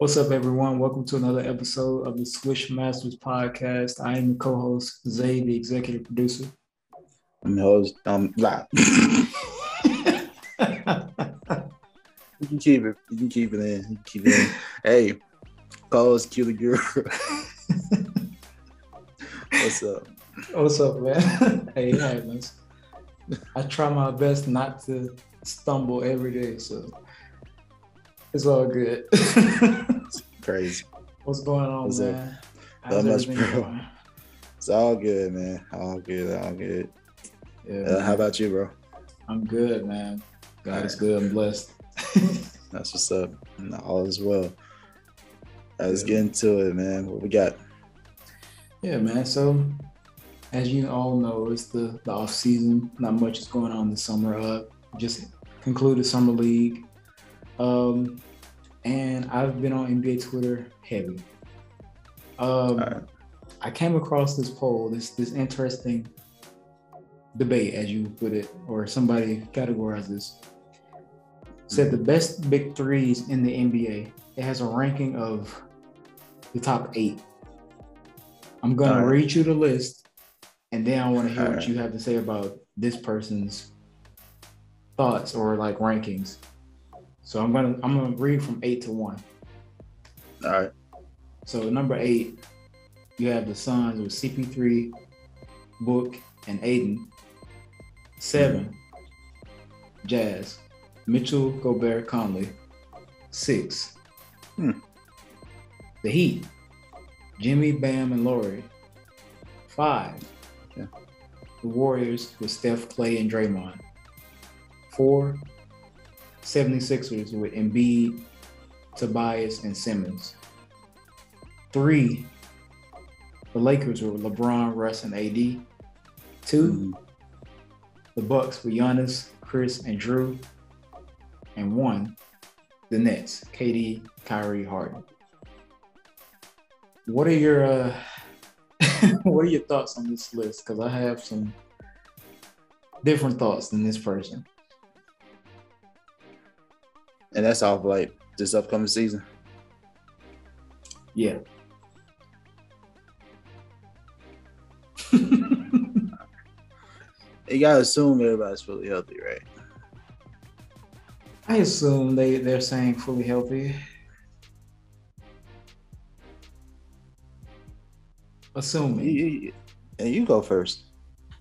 What's up, everyone? Welcome to another episode of the Swish Masters podcast. I am the co-host Zay, the executive producer. I'm the host. Um, blah. you can keep it. You can keep it in. You can keep it in. hey, co-host, cue the girl. What's up? What's up, man? hey, it happens. I try my best not to stumble every day, so it's all good. Crazy. What's going on, What's man? Not How's much, bro. going? It's all good, man. All good. All good. Yeah, Uh, how about you, bro? I'm good, man. God is good. I'm blessed. That's what's up. All is well. Let's Yeah. get into it, man. What we got? Yeah, man. So, as you all know, it's the, the off season. Not much is going on this summer. Uh, just concluded summer league, um, and I've been on NBA Twitter heavy. Um, right. I came across this poll, this this interesting debate, as you put it, or somebody categorized this. Said the best big threes in the NBA. It has a ranking of the top eight. I'm gonna right. read you the list, and then I want to hear All what right. you have to say about this person's thoughts or like rankings. So I'm gonna I'm gonna read from eight to one. All right. So number eight, you have the Suns with CP3, Book, and Ayton. Seven, Jazz, Mitchell, Gobert, Conley. Six, Hmm. the Heat, Jimmy, Bam, and Lowry. Five, Yeah. the Warriors with Steph, Clay, and Draymond. Four, 76ers with Embiid, Tobias, and Simmons. Three, the Lakers with LeBron, Russ, and AD. Two, Mhm. the Bucks with Giannis, Khris, and Jrue. And one, the Nets, KD, Kyrie, Harden. What are your uh, what are your thoughts on this list? Because I have some different thoughts than this person. And that's off like this upcoming season. Yeah. You gotta assume everybody's fully healthy, right? I assume they they're saying fully healthy. Assuming. You, you, and you go first.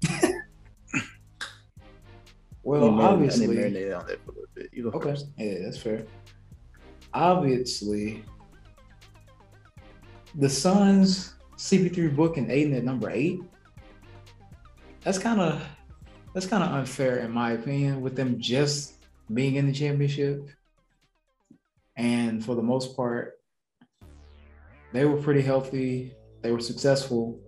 Well, You marinate- I need obviously. Marinate on that for a little bit. You go Okay. first. Yeah, that's fair. Obviously, the Suns CP3 book and Ayton at number eight. That's kind of that's kind of unfair in my opinion, with them just being in the championship. And for the most part, they were pretty healthy. They were successful.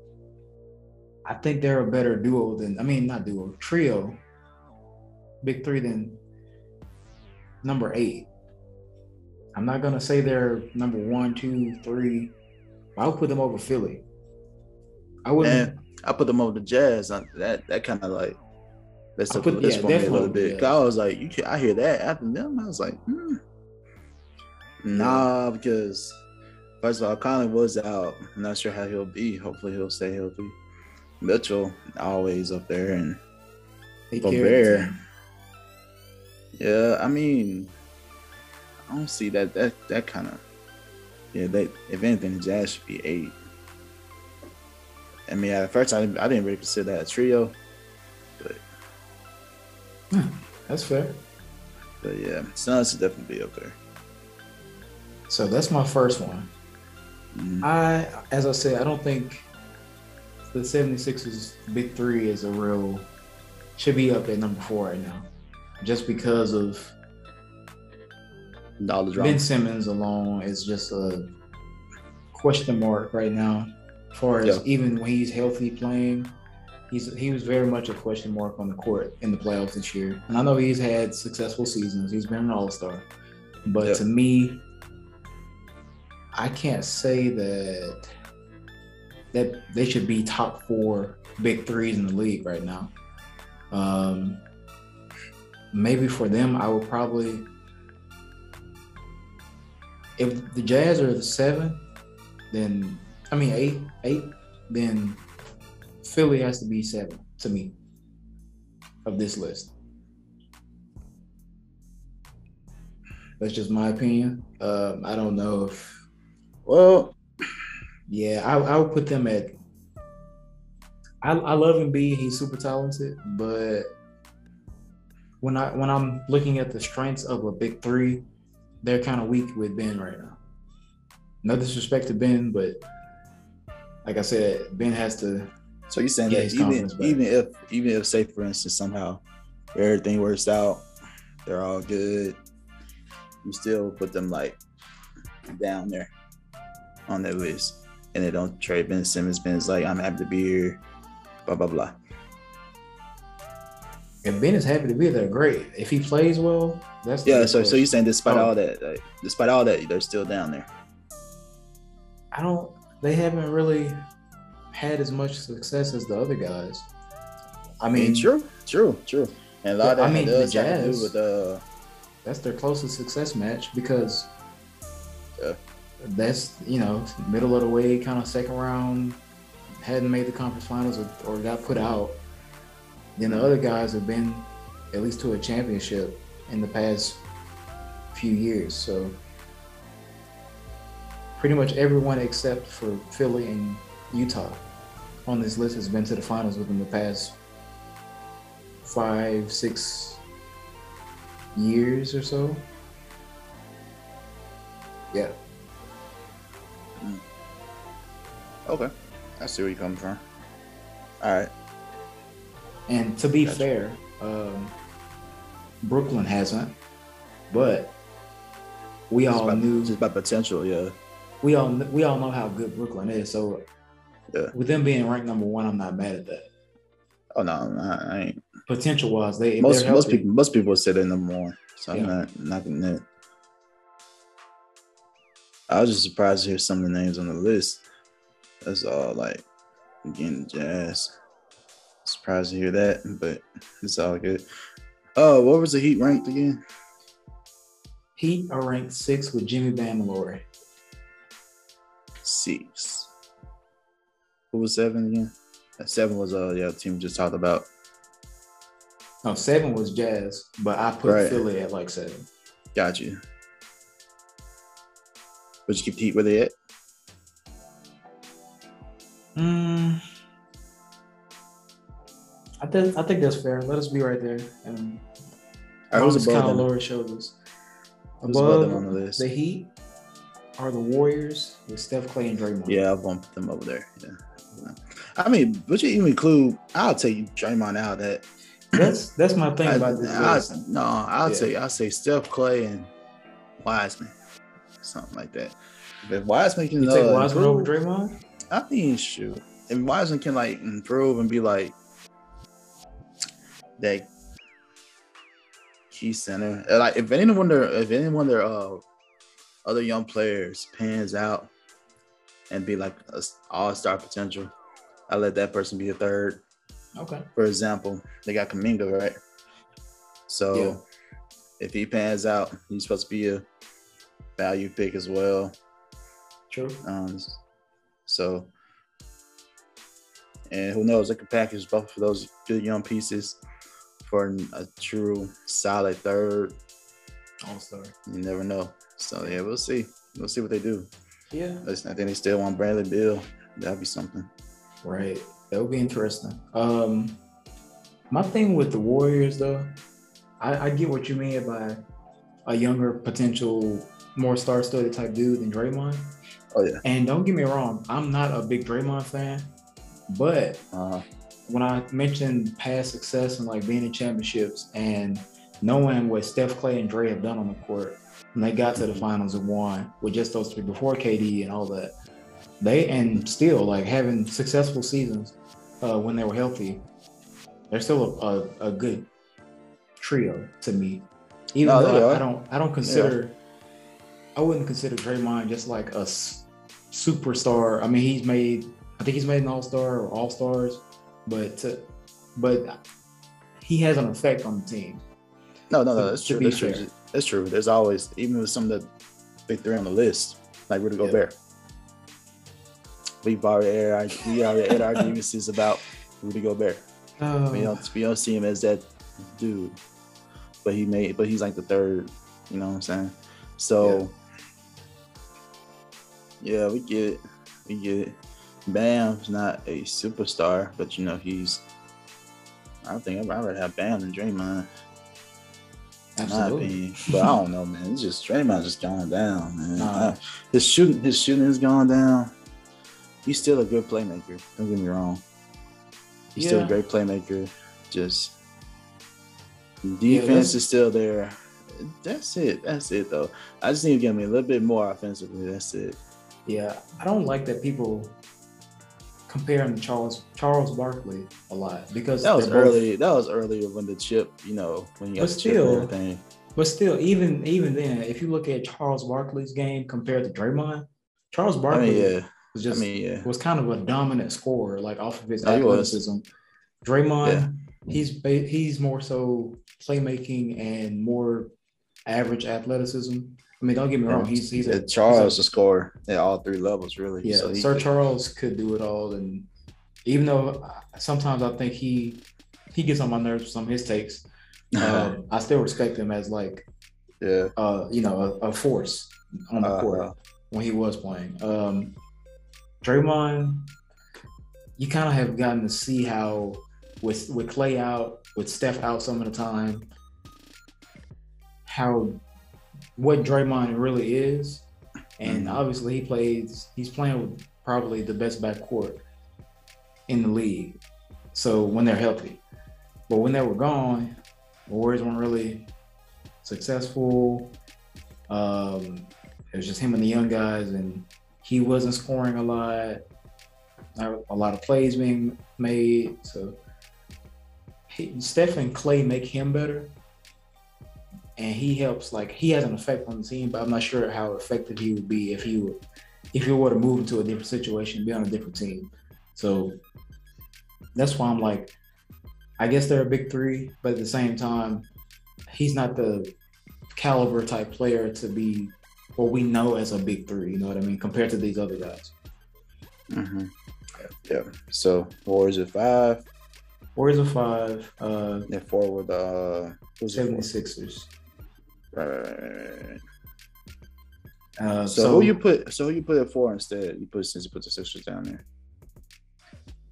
I think they're a better duo than I mean, not duo, trio, big three than number eight. I'm not gonna say they're number one, two, three. I'll put them over Philly. I wouldn't. And I put them over the Jazz. I, that that kind of like up put- yeah, for me a little bit. yeah. I was like, you can, I hear that after them. I was like, hmm. nah, because first of all, Conley was out. I'm not sure how he'll be. Hopefully, he'll stay healthy. Mitchell always up there, and they carry the Gobert. Yeah, I mean, I don't see that. That that kind of yeah. They if anything, Jazz should be eight. I mean, at first I didn't, I didn't really consider that a trio, but That's fair. but yeah, Suns should definitely be up there. So that's my first one. Mhm. I, as I said, I don't think the 76ers big three is a real should be up at number four right now, just because of the drama. Ben Simmons alone is just a question mark right now. As far as Yeah. even when he's healthy playing, he's he was very much a question mark on the court in the playoffs this year. And I know he's had successful seasons. He's been an all star, but Yeah. to me, I can't say that that they should be top four big threes in the league right now. Um, maybe for them, I would probably if the Jazz are the seven, then I mean eight, eight, then Philly has to be seven to me of this list. That's just my opinion. Um, I don't know if. Well, yeah, I, I would put them at. I, I love Embiid. He's super talented, but when I when I'm looking at the strengths of a big three, they're kind of weak with Ben right now. No disrespect to Ben, but like I said, Ben has to. So you're saying that even even if even if say for instance somehow everything works out, they're all good, you still put them like down there on that list, and they don't trade Ben Simmons. Ben's like, I'm happy to be here, blah blah blah. If Ben is happy to be there, great. If he plays well, that's yeah. So, so you're saying despite oh. all that, like, despite all that, they're still down there. I don't. They haven't really had as much success as the other guys. I mean, true, true, true. And a lot yeah, of I mean, the Jazz with uh, that's their closest success match because yeah. that's you know middle of the way, kind of second round, hadn't made the conference finals or, or got put out. Then the other guys have been at least to a championship in the past few years. So pretty much everyone except for Philly and Utah on this list has been to the finals within the past five, six years or so. Yeah. Mm. Okay. I see where you're coming from. All right. And to be gotcha. fair, um, Brooklyn hasn't, but we all about, knew just by potential, yeah. We all we all know how good Brooklyn is. So yeah. with them being ranked number one, I'm not mad at that. Oh no, I ain't. Potential wise, they most most people most people say they're number one. So yeah. I'm not knocking that. I was just surprised to hear some of the names on the list. That's all like again jazz. Surprised to hear that, but it's all good. Oh, what was the Heat ranked again? Heat are ranked six with Jimmy Bam Lowry. Six. Who was seven again? Seven was uh yeah, the team just talked about. No, seven was Jazz, but I put right. Philly at like seven. Got you. Would you keep Heat where they at? Mm, I think I think that's fair. Let us be right there. And I was kind of lower shoulders. Above, above on the list. The Heat are the Warriors with Steph Clay and Draymond. Yeah, I'll bump them over there. Yeah. I mean, would you even include? I'll tell you Draymond out that that's that's my thing I, about this. I, no, I'll yeah. say I'll say Steph Clay and Wiseman, something like that. If Wiseman can you take uh, Wiseman improve, over Draymond, I mean, shoot, if Wiseman can like improve and be like that key center, like if anyone there, if anyone there, uh, other young players pans out and be like a all star potential, I let that person be a third. Okay. For example, they got Kuminga, right? So yeah. if he pans out, he's supposed to be a value pick as well. True. Um, so, and who knows? They could package both of those good young pieces for a true solid third. All star. You never know. So yeah, we'll see. We'll see what they do. Yeah. I think they still want Bradley Beal. That'd be something. Right. That would be interesting. Um, my thing with the Warriors, though, I, I get what you mean by a younger potential, more star-studded type dude than Draymond. Oh yeah. And don't get me wrong, I'm not a big Draymond fan, but uh-huh. When I mentioned past success and like being in championships and knowing what Steph Clay and Dre have done on the court, when they got to the finals and won with just those three before KD and all that, they and still like having successful seasons uh, when they were healthy, they're still a, a, a good trio to me. Even no, though I, I, don't, I don't consider, yeah. I wouldn't consider Draymond just like a s- superstar. I mean, he's made, I think he's made an All Star or All Stars, but but he has an effect on the team. No, no, no, that's true. That's true. That's true. There's always, even with some of the big three on the list, like Rudy Gobert. We've already aired we already aired our grievances about Rudy Gobert. Oh, We don't we don't see him as that dude, but he made but he's like the third. You know what I'm saying? So yeah, we get it. We get it. Bam's not a superstar, but you know he's. I think I'd rather have Bam than Draymond. In my absolutely. opinion, but I don't know, man. It's just Draymond just gone down, man. Nah. I- his shooting, his shooting has gone down. He's still a good playmaker. Don't get me wrong. He's still a great playmaker. Just defense that's- is still there. That's it. That's it, though. I just need to get me a little bit more offensively. That's it. Yeah, I don't like that people to Charles Charles Barkley a lot because That was both- early. That was earlier when the chip, you know, when you got But the chip still, everything. But still, even even then, if you look at Charles Barkley's game compared to Draymond, Charles I Barkley mean, yeah. was I just mean, yeah. was kind of a dominant scorer, like off of his was. athleticism. Draymond, Yeah. he's he's more so playmaking and more average athleticism. I mean, don't get me wrong, he's he's a Charles he's a scorer at all three levels, really. yeah. So Sir could- Charles could do it all, and even though sometimes I think he he gets on my nerves with some of his takes, um, I still respect him as like yeah. uh, you know, a, a force on the Uh, court when he was playing. Um, Draymond, you kind of have gotten to see how with with Clay out, with Steph out some of the time, how what Draymond really is, and Mhm. obviously he plays. He's playing with probably the best backcourt in the league. So when they're healthy, but when they were gone, the Warriors weren't really successful. Um, it was just him and the young guys, and he wasn't scoring a lot. Not a lot of plays being made. So Steph and Clay make him better, and he helps. Like he has an effect on the team, but I'm not sure how effective he would be if he would if he were to move into a different situation, be on a different team. So that's why I'm like, I guess they're a big three, but at the same time, he's not the caliber type player to be what we know as a big three. You know what I mean? Compared to these other guys. hmm Yeah. So Warriors at five. Warriors are five, uh, And forward, uh, who's it for? 76ers. Right. Uh, So, so who you put? So who you put at four instead? You put since you put the Sixers down there.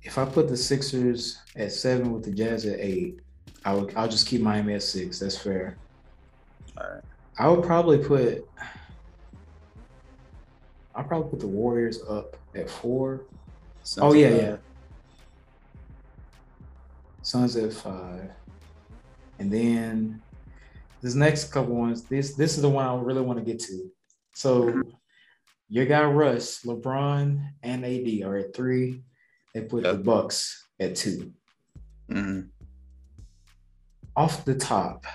if I put the Sixers at seven with the Jazz at eight, I would I'll just keep Miami at six. That's fair. All right. I would probably put I'll probably put the Warriors up at four. Suns Oh yeah, yeah. Suns at five, and then this next couple ones. This this is the one I really want to get to. So your guy Russ, LeBron, and AD are at three. They put the Bucks at two. Mhm. Off the top,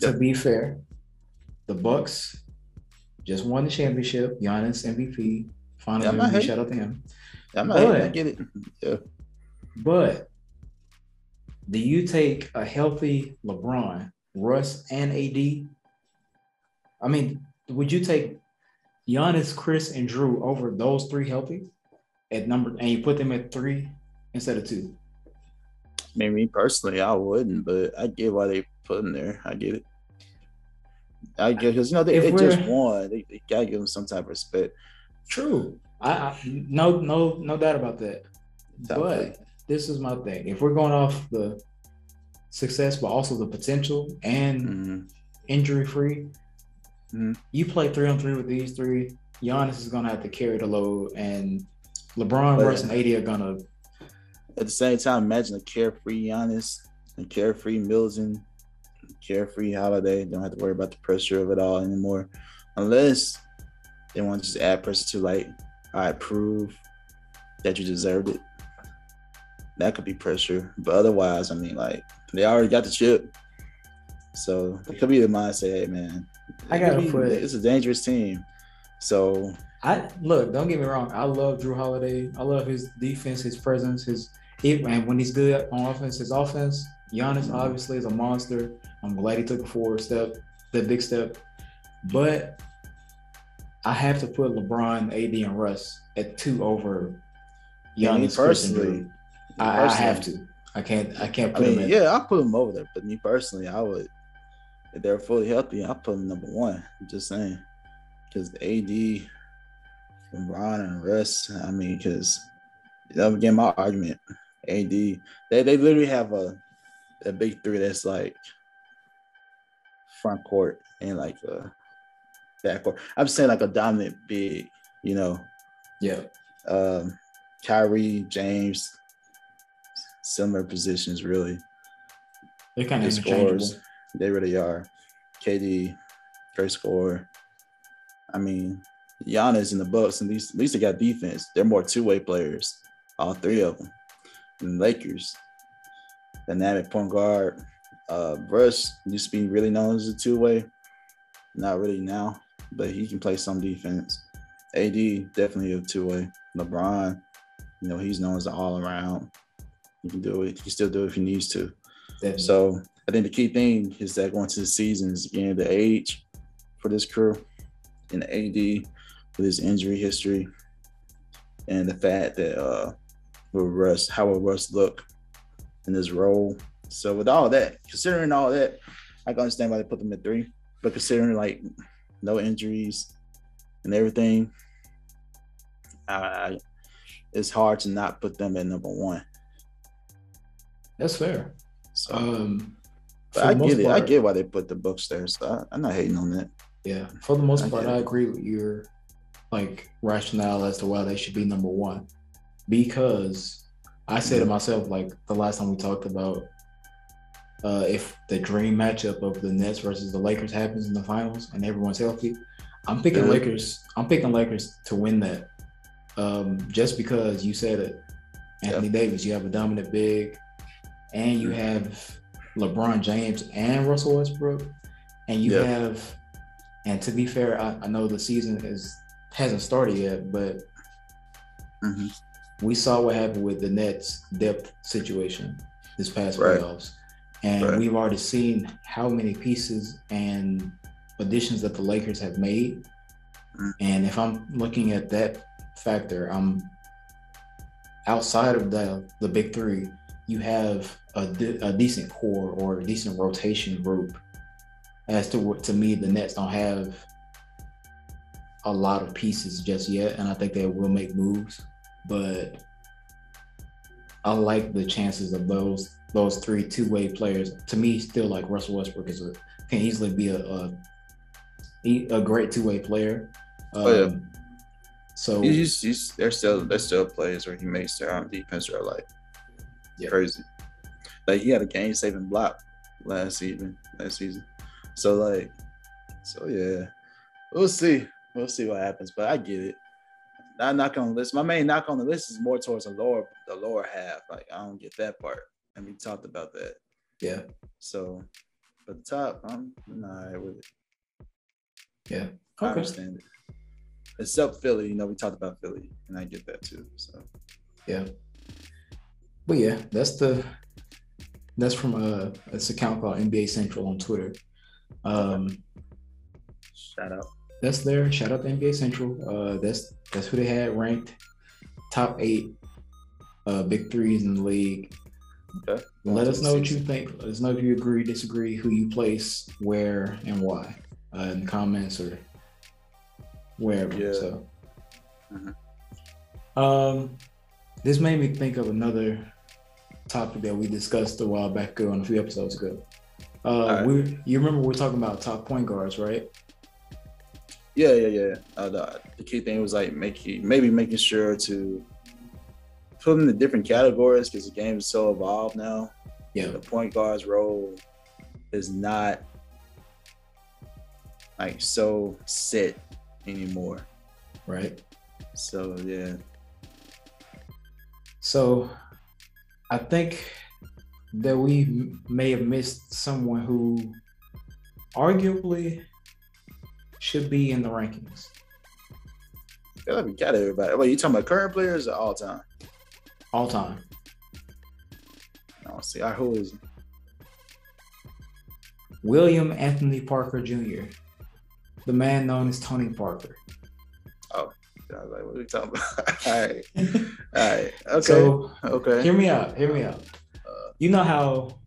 to be fair, the Bucks just won the championship. Giannis MVP, Finals Yeah, MVP. Shout out to him. I'm not hating, I get it. Yeah. But do you take a healthy LeBron, Russ, and AD? I mean, would you take Giannis, Khris, and Jrue over those three healthy at number, and you put them at three instead of two? I mean, me personally, I wouldn't, but I get why they put them there. I get it. I get because you know they, they just won. They, they gotta give them some type of respect. True. I, I no no no doubt about that. But this is my thing. If we're going off the success, but also the potential and Mhm. injury free. Mhm. You play three on three with these three. Giannis is gonna have to carry the load, and LeBron, But- Russ, and AD are gonna. At the same time, imagine a carefree Giannis and carefree Milton, carefree Holiday. Don't have to worry about the pressure of it all anymore, unless they want to just add pressure to like, all right, prove that you deserved it. That could be pressure, but otherwise, I mean, like they already got the chip, so it could be the mindset, hey man, I gotta be- put- it's a dangerous team. So I look. Don't get me wrong. I love Jrue Holiday. I love his defense, his presence, his he, and when he's good on offense, his offense. Giannis Mhm. obviously is a monster. I'm glad he took a forward step, the big step. But I have to put LeBron, AD, and Russ at two over Yeah, Giannis, Khris, and personally, I, I have to. I can't. I can't I put mean, them in. yeah, I'll put them over there, but me personally, I would. If they're fully healthy, I'll put them number one. I'm just saying, because AD, LeBron, and Russ. I mean, because again, my argument, AD, they they literally have a a big three that's like front court and like a back court. I'm saying like a dominant big, you know, Yeah. um, Kyrie, James, similar positions really. They're kind of scores. They really are. KD, great scorer. I mean, Giannis in the Bucks, and least at least they got defense. They're more two way players, all three of them. And Lakers, dynamic point guard. Uh, Russ used to be really known as a two way, not really now, but he can play some defense. AD definitely a two way. LeBron, you know, he's known as an all He can do it. You can still do it if he needs to. Definitely. So I think the key thing is that going to the season is again the age for this crew and the AD with his injury history and the fact that uh will Russ how will Russ look in this role. So with all that, considering all that, I can understand why they put them at three. But considering like no injuries and everything, I it's hard to not put them at number one. That's fair. So Um, But I get it. I get why they put the Bucks there. So I, I'm not hating on that. Yeah, for the most I part, I agree with your like rationale as to why they should be number one. Because I said to Mhm. myself, like the last time we talked about, uh, if the dream matchup of the Nets versus the Lakers happens in the finals and everyone's healthy, I'm picking Mhm. Lakers. I'm picking Lakers to win that. Um, just because you said it, Anthony Davis, you have a dominant big, and you have LeBron James and Russell Westbrook, and you Yeah. have, and to be fair, I, I know the season is hasn't started yet, but Mhm. we saw what happened with the Nets depth situation this past Right. playoffs, and Right. we've already seen how many pieces and additions that the Lakers have made. Mm. And if I'm looking at that factor, I'm outside of the the big three. You have a, de- a decent core or a decent rotation group. As to what to me, the Nets don't have a lot of pieces just yet, and I think they will make moves. But I like the chances of those those three two way players. To me, still like Russell Westbrook is a can easily be a a, a great two way player. Um, Oh, yeah. So He's, he's, they're still they're still plays where he makes their own defense are like Yeah. crazy. Like he had a game saving block last season. Last season. So like, so yeah, we'll see. We'll see what happens. But I get it. I knock on the list. My main knock on the list is more towards the lower the lower half. Like I don't get that part. And we talked about that. yeah, So, but the top, I'm I'm with it. yeah. I Okay. understand it. Except Philly, you know, we talked about Philly, and I get that too. So Yeah. But yeah, that's the that's from uh this account called NBA Central on Twitter. Um shout out. that's there. Shout out to NBA Central. Uh that's that's who they had ranked top eight uh big threes in the league. Okay. Let us know what you think. Let us know if you agree, disagree, who you place, where, and why. Uh, in the comments or wherever. Yeah. So Mhm. um this made me think of another topic that we discussed a while back ago on a few episodes ago. Uh Alright. we you remember we were talking about top point guards, right? Yeah, yeah, yeah. Uh, the, the key thing was like making maybe making sure to put them in different categories because the game is so evolved now. Yeah. The point guard's role is not like so set anymore. Right. So yeah, So I think that we may have missed someone who arguably should be in the rankings. I feel like we got everybody. Wait, you talking about current players or all time? All time. No, see, who is William Anthony Parker Jr., the man known as Tony Parker. I was like, what are we talking about? all right, all right, okay, So okay. hear me out. Hear me out. You know how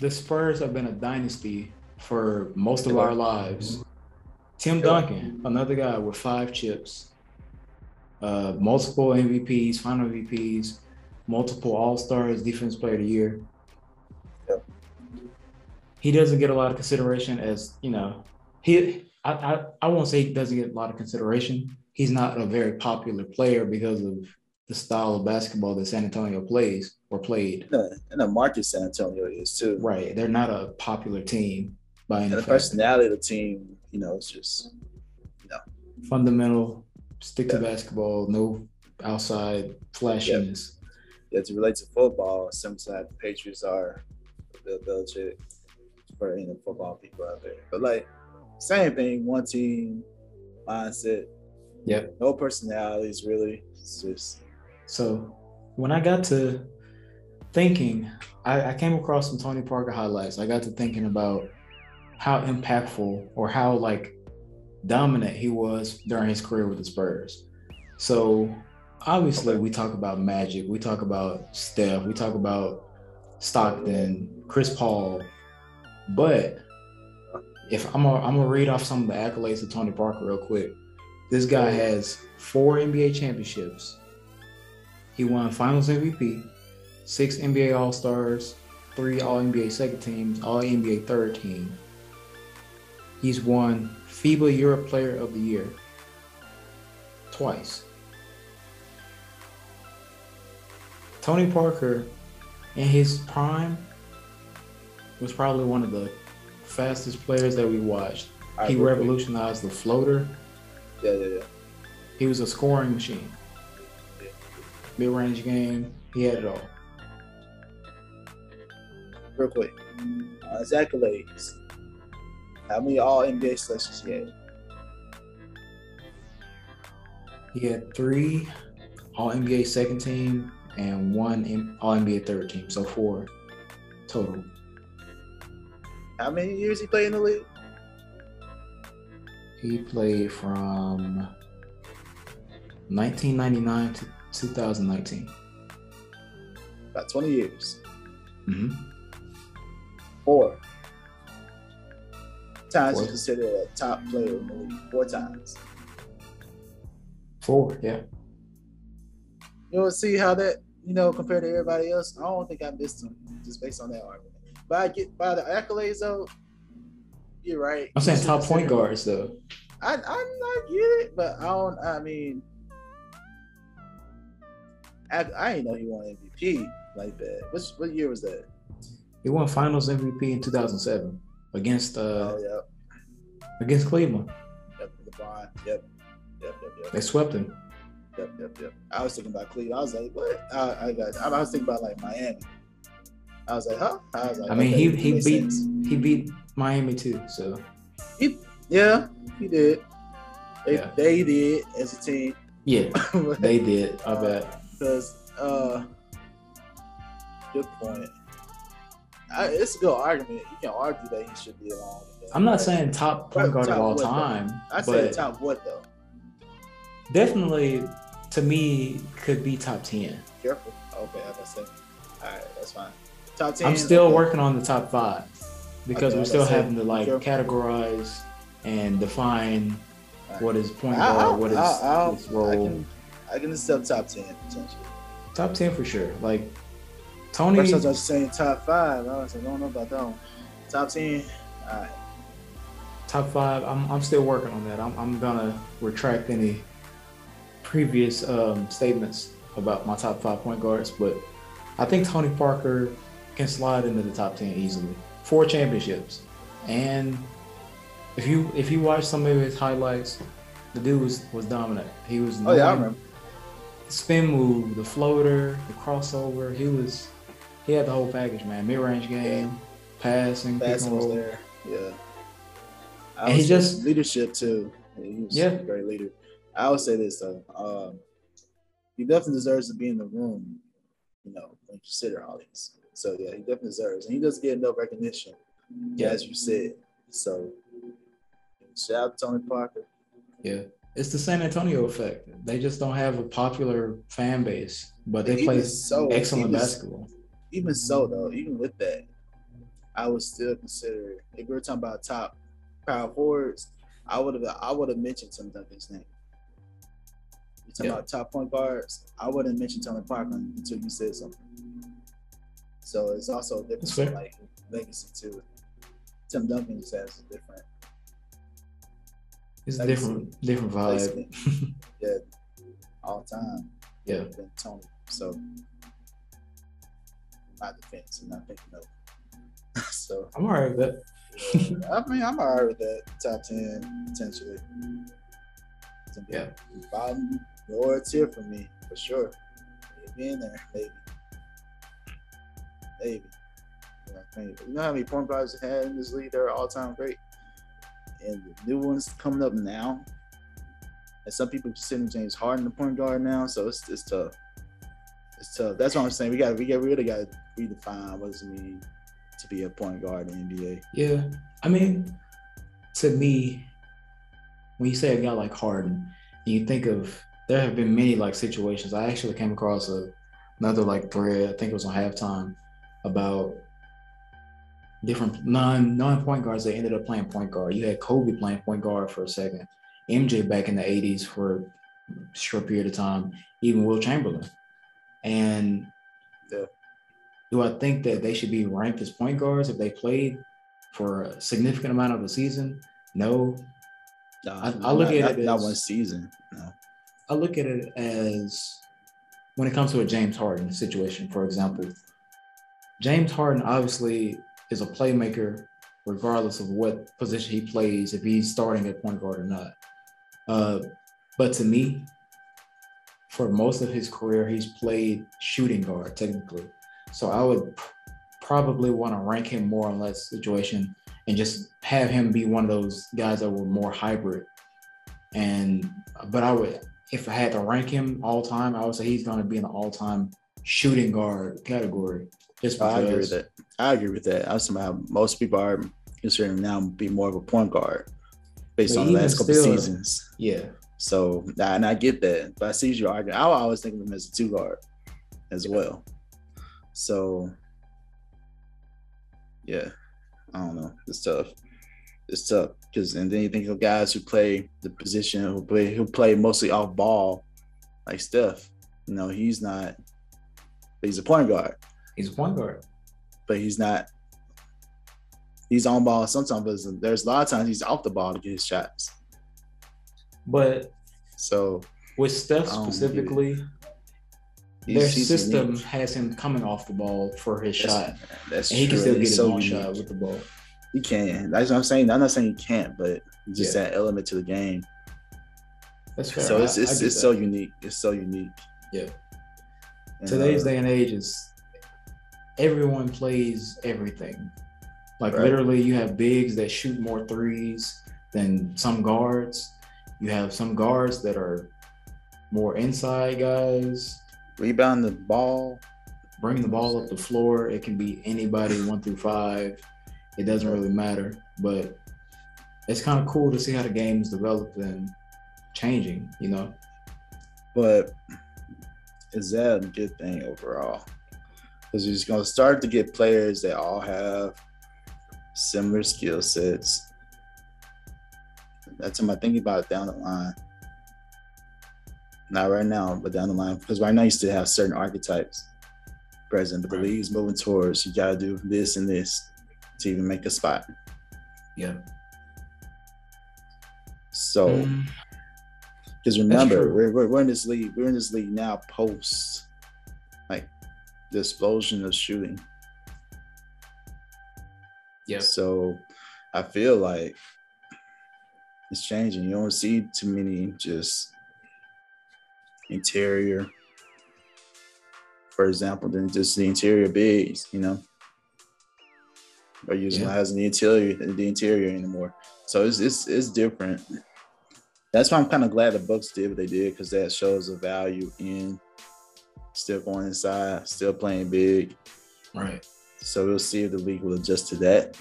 the Spurs have been a dynasty for most of our lives. Tim Duncan, another guy with five chips, uh, multiple MVPs, final MVPs, multiple All Stars, Defense Player of the Year. Yep. He doesn't get a lot of consideration as you know. He, I, I, I won't say he doesn't get a lot of consideration. He's not a very popular player because of the style of basketball that San Antonio plays or played. And the, market San Antonio is too. Right. They're not a popular team by And any the personality of the team, you know, it's just no. Fundamental, stick to basketball, no outside flashiness. yeah, to relate to football, to the Patriots are Bill Belichick for any football people out there. But like same thing, one team mindset. Yep. No personalities really. It's just So when I got to thinking, I, I came across some Tony Parker highlights. I got to thinking about how impactful or how like dominant he was during his career with the Spurs. So obviously we talk about Magic, we talk about Steph, we talk about Stockton, Chris Paul, but if I'm gonna, I'm read off some of the accolades of Tony Parker real quick. This guy has four NBA championships. He won Finals MVP, six NBA All Stars, three All NBA second teams, All NBA third team. He's won FIBA Europe Player of the Year twice. Tony Parker, in his prime, was probably one of the fastest players that we watched. I He agree. revolutionized the floater. Yeah, yeah, yeah. He was a scoring machine. Mid range game, he had it all. Real quick. Uh, his accolades. How many all NBA selections he had? He had three All NBA second team and one in- All NBA third team, so four total. How many years he played in the league? He played from 1999 to 2019. About 20 years. hmm Four. Times Four. you consider a top player in the league. Four times. Four, yeah. You'll see how that, you know, compared to everybody else, I don't think I missed him just based on that argument. I get by the accolades though, you're right. I'm saying top point guards though. I, I'm not get it, but I don't. I mean, I, I didn't know he won MVP like that. Which what year was that? He won Finals MVP in 2007 against uh oh yeah, against Cleveland. yep, LeBron. Yep, yep, yep, yep, They swept him. yep, yep, yep. I was thinking about Cleveland. I was like, what? I, I got. I was thinking about like Miami. I was like, huh? I was like, I mean, okay, he he beat sense. he beat Miami too. So He, Yeah, he did. They, Yeah. they did as a team. yeah, they did. I bet. Because, uh, good point. I, it's a good argument. You can argue that he should be along. I'm not Right. saying top point guard of all what, though? time, I said top what though? definitely to me could be top ten. Careful. Okay, I said. All right, that's fine. Top ten. I'm still working on the top five because Okay, we're still having to like careful. categorize and define Alright. what is point guard, what is I, I, his I role. can, I can accept top ten potentially. Top ten for sure. Like Tony, First, I was just saying top five. I was like, I don't know about that one. Top ten. All right. top five. I'm I'm still working on that. I'm I'm gonna retract any previous um, statements about my top five point guards, but I think Tony Parker can slide into the top ten easily. Four championships, and if you if you watch some of his highlights, the dude was was dominant. He was Oh yeah, I remember. the spin move, the floater, the crossover. He was he had the whole package, man. Mid range game, passing, pick Bass and was there. Yeah. I And he just- leadership too. He was Yeah. a great leader. I would say this though. Um, he definitely deserves to be in the room, you know, when you consider all these. So yeah, he definitely deserves. And he doesn't get enough recognition, Yeah. as you said. So shout out to Tony Parker. Yeah, it's the San Antonio effect. They just don't have a popular fan base, but they play so, excellent even- basketball. Even so, though, even with that, I would still consider if we were talking about top power forwards, I would have I would have mentioned Tim Duncan's name. You're talking Yeah. about top point guards? I wouldn't mention Tony Parker until you said something. So it's also a difference That's in like legacy too. Tim Duncan just has a different It's a Legacy. different, different vibe. yeah, all time. Yeah. than Tony. So my defense, and I'm not thinking of. so I'm alright with that. yeah, I mean, I'm alright with that top ten potentially. Yeah. bottom lower tier for me for sure. Maybe in there, maybe, You know. You know how many point guards they had in this league? They're all time great, and the new ones coming up now. And some people consider James Harden the point guard now, so it's it's tough. It's tough. That's what I'm saying. We got we got really got to redefine what does it mean to be a point guard in the NBA. Yeah, I mean, to me, when you say a guy like Harden, you think of there have been many like situations. I actually came across a, another like thread. I think it was on halftime about different non non point guards that ended up playing point guard. You had Kobe playing point guard for a second, MJ back in the '80s for a short period of time, even Wilt Chamberlain, and Yeah. do I think that they should be ranked as point guards if they played for a significant amount of the season? No. No, I- I look not, at not, it not as- one season. No. I look at it as when it comes to a James Harden situation, for example. James Harden obviously is a playmaker, regardless of what position he plays, if he's starting at point guard or not. Uh, but to me, for most of his career, he's played shooting guard technically. So I would probably want to rank him more on less situation and just have him be one of those guys that were more hybrid. And but I would if I had to rank him all time, I would say he's going to be in the all time shooting guard category. Just I agree with that. I agree with that. I somehow most people are considering now be more of a point guard based But on the last couple still- seasons. yeah, So and I get that, but I see you arguing. I always think of him as a two guard as well. So yeah, I don't know. It's tough. It's tough because and then you think of guys who play the position who play who play mostly off ball, like Steph. You know, he's not. He's a point guard, he's a point guard. but he's not. He's on ball sometimes. But there's a lot of times he's off the ball to get his shots. But So with Steph I don't get it. specifically, their he's system has him coming off the ball for his That's- shot, That's and he can still get He's his so own shot with the ball. He can. That's what I'm saying. I'm not saying he can't, but just Yeah. that element to the game. That's fair. So it's it's, it's that. so unique. It's so unique. Yeah. And, today's uh, day and age is everyone plays everything. Like Right. literally, you have bigs that shoot more threes than some guards. You have some guards that are more inside guys. rebound the ball. Bring the ball up the floor. It can be anybody one through five. It doesn't really matter. But it's kind of cool to see how the game is developing and changing. You know, But is that a good thing overall? Because you're just gonna start to get players that all have similar skill sets. That's what I'm thinking about it down the line. Not right now, but down the line. Because right now you still have certain archetypes present, but the league's moving towards you gotta do this and this to even make a spot. yeah. So Mm, Because remember, we're, we're, we're in this league. We're in this league now post like the explosion of shooting. yeah. So I feel like it's changing. You don't see too many just interior, for example, than just the interior bigs, you know. Or using Yeah. as the interior the interior anymore. So it's it's it's different. That's why I'm kind of glad the Bucks did what they did because that shows the value in still going inside, still playing big. Right. So we'll see if the league will adjust to that.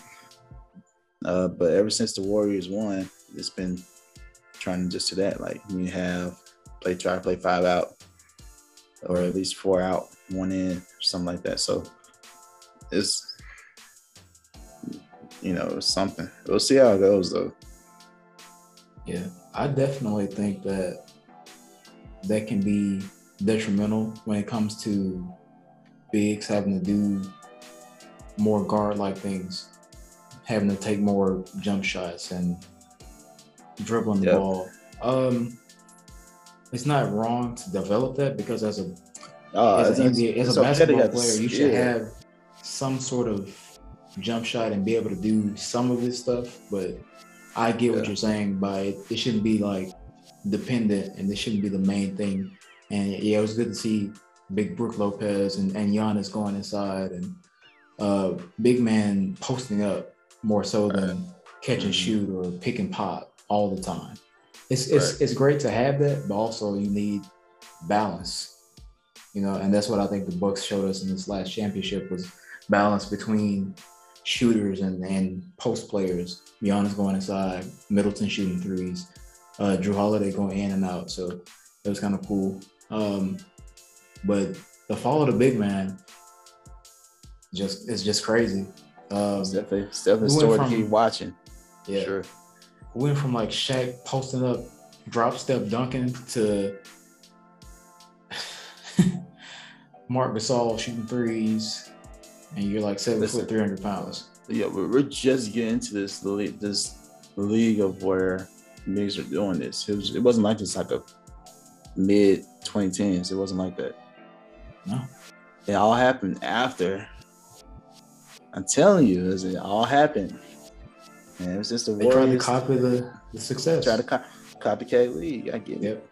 Uh, but ever since the Warriors won, it's been trying to adjust to that. Like you have play try to play five out, or at least four out, one in, or something like that. So it's you know it's something. We'll see how it goes though. Yeah, I definitely think that that can be detrimental when it comes to bigs having to do more guard like things, having to take more jump shots and dribbling the Yep. ball. Um, it's not wrong to develop that because as a Oh, as, an NBA, as a basketball player, you should skill. have some sort of jump shot and be able to do some of this stuff. But I get what you're saying by it, it shouldn't be like dependent and this shouldn't be the main thing. And yeah, it was good to see Big Brook Lopez and, and Giannis going inside and uh big man posting up more so than catch and Mhm. shoot or pick and pop all the time. It's it's Right. it's great to have that, but also you need balance. You know, and that's what I think the Bucks showed us in this last championship was balance between shooters and, and post players. Giannis going inside, Middleton shooting threes, uh, Jrue Holiday going in and out. So it was kind of cool. Um, but the fall of the big man just it's just crazy. Um, It's definitely, it's definitely we story to from- keep watching. yeah, Sure. we went from like Shaq posting up, drop step dunking to Marc Gasol shooting threes, and you're like seven Listen. foot, three hundred pounds. Yeah, we're, we're just getting into this league, this league of where bigs are doing this. It, was, it wasn't like this like a mid 2010s. It wasn't like that. No, It all happened after. I'm telling you, is it all happened. And it was just a they tried to Warriors copy the, the success. try to co- copycat league. I get it. Yep.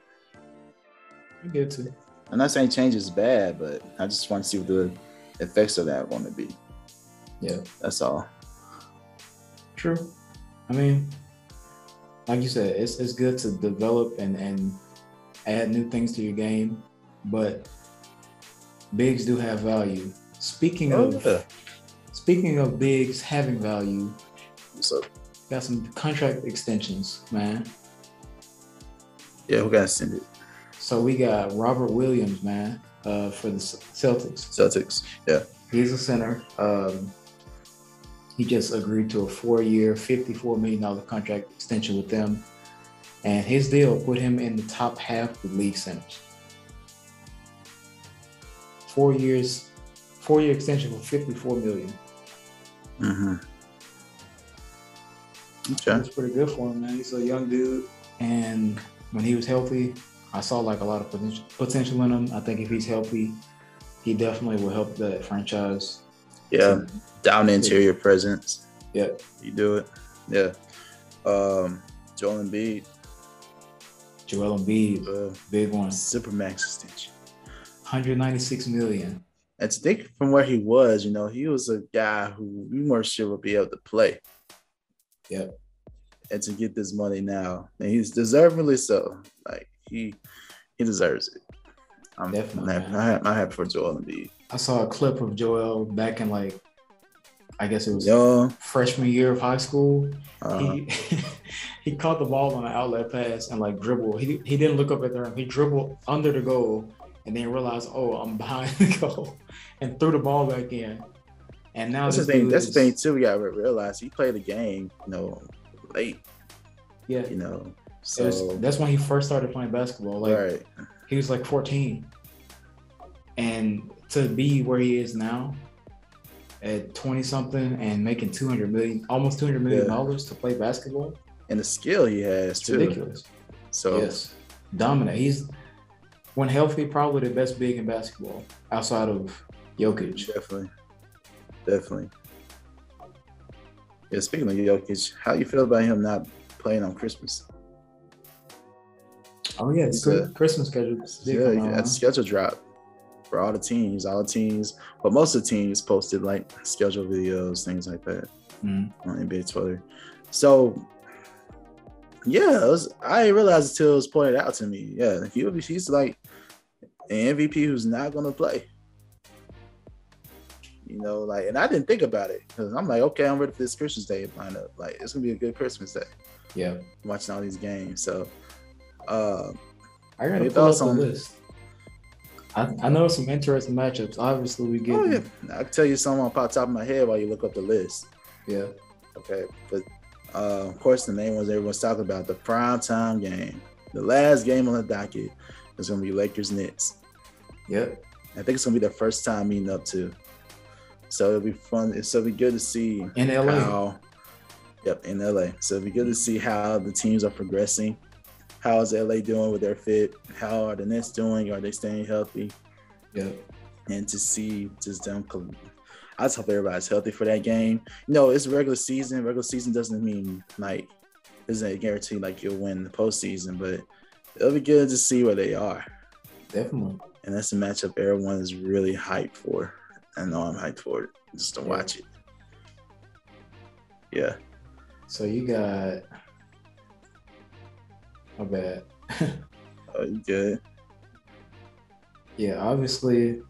I get it too. I'm not saying change is bad, but I just want to see what the effects of that going to be. Yeah. That's all. True. I mean, like you said, it's it's good to develop and and add new things to your game, but bigs do have value. Speaking Oh, of yeah. speaking of bigs having value, So got some contract extensions, man. yeah, we gotta send it. So we got Robert Williams, man, uh, for the Celtics. Celtics. Yeah. He's a center. Um, he just agreed to a four-year, $54 million contract extension with them. And his deal put him in the top half of the league centers. Four years, four-year extension for 54 million. Mm-hmm. Okay. That's pretty good for him, man. He's a young dude. And when he was healthy, I saw like a lot of potential potential in him. I think if he's healthy, he definitely will help that franchise. Yeah. Down interior presence. Yeah. You do it. Yeah. Um, Joel Embiid, Joel Embiid, uh, big one. Supermax extension. 196 million. And to think from where he was, you know, he was a guy who we weren't sure would be able to play. Yep. And to get this money now, and he's deservedly so. Like he he deserves it. I'm Definitely, I'm happy. I'm happy for Joel Embiid. I saw a clip of Joel back in like, I guess it was Yo, freshman year of high school. uh, He he caught the ball on an outlet pass and like dribble. He he didn't look up at the rim. He dribbled under the goal and then realized, oh, I'm behind the goal, and threw the ball back in. And now that's the this thing. That's the thing too. We gotta realize he played the game, you know, late. Yeah, You know, so was- that's when he first started playing basketball. Like right. he was like 14, and to be where he is now, at 20 something and making 200 million, almost 200 million Yeah. dollars to play basketball, and the skill he has it's too. ridiculous. So Yes, dominant. He's when healthy, probably the best big in basketball outside of Jokic. definitely, definitely. Yeah. Speaking of Jokic, how you feel about him not playing on Christmas? Oh yeah, It's a- Christmas schedule. Yeah, out, schedule drop for all the teams. All the teams, but most of the teams posted like schedule videos, things like that? Mhm. on NBA Twitter. So yeah, it was, I didn't realize until it was pointed out to me. Yeah, he would be, he's like an MVP who's not gonna play. You know, like, and I didn't think about it because I'm like, okay, I'm ready for this Christmas Day lineup. Like, it's gonna be a good Christmas day. Yeah. watching all these games. So, uh, I gotta Your pull up thoughts the on- list. I, I know some interesting matchups. Obviously, we get oh yeah, I'll tell you something off the top of my head while you look up the list. yeah. Okay, but uh, of course, the main ones everyone's talking about the prime time game, the last game on the docket is going to be Lakers Nets. Yep. I think it's going to be their first time meeting up too. So it'll be fun. It's it'll be good to see In LA. how. Yep, in LA. So it'll be good to see how the teams are progressing. How is LA doing with their fit? How are the Nets doing? Are they staying healthy? Yep. and to see just them. I just hope everybody's healthy for that game. You know, it's regular season. Regular season doesn't mean like isn't a guarantee like you'll win the postseason, but it'll be good to see where they are. Definitely. And that's a matchup everyone is really hyped for. I know I'm hyped for it just to Yeah. watch it. Yeah. So you got. My bad. Oh, you good. yeah, obviously.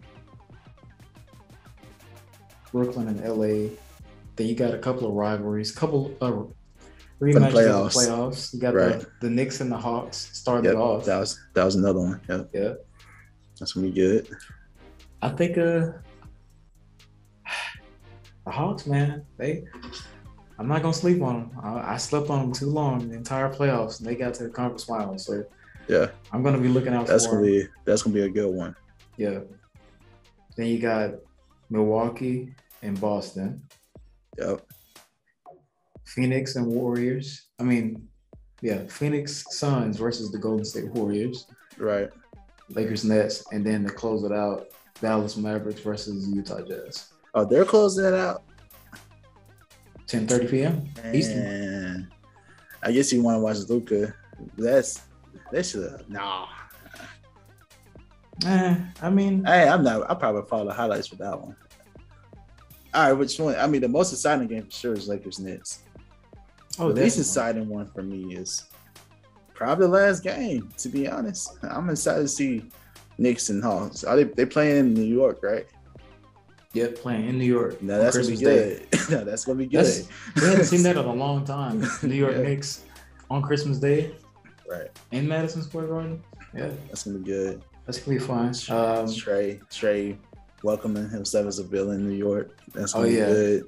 Brooklyn and LA. Then you got a couple of rivalries, couple of rematches playoffs. the playoffs. You got Right. the, the Knicks and the Hawks started Yep. off. That was that was another one. Yep. yeah. That's gonna be good. I think uh the Hawks, man, they I'm not gonna sleep on them. I, I slept on them too long the entire playoffs, and they got to the conference finals. So Yeah. I'm gonna be looking out That's for gonna 'em. be that's gonna be a good one. Yeah. Then you got Milwaukee and Boston, Yep. Phoenix and Warriors. I mean, yeah, Phoenix Suns versus the Golden State Warriors, Right. Lakers Nets, and then to close it out, Dallas Mavericks versus Utah Jazz. Oh, they're closing it out. 10:30 p.m. Eastern. I guess you want to watch Luka. That's they should nah. Eh, I mean, Hey, I'm not. I probably follow the highlights for that one. All right, which one? I mean, the most exciting game for sure is Lakers Nets. oh, the least exciting one for me is probably the last game. To be honest, I'm excited to see Knicks and Hawks. Are they they playing in New York, right? Yeah, playing in New York. No, that's gonna be Christmas Day. good. no, that's gonna be good. That's- We haven't seen that in a long time. New York Yeah. Knicks on Christmas Day right. in Madison Square Garden. Yeah, That's gonna be good. that's gonna be fun. Um, Trae, Trae welcoming himself as a villain in New York. That's Oh, gonna yeah. be good.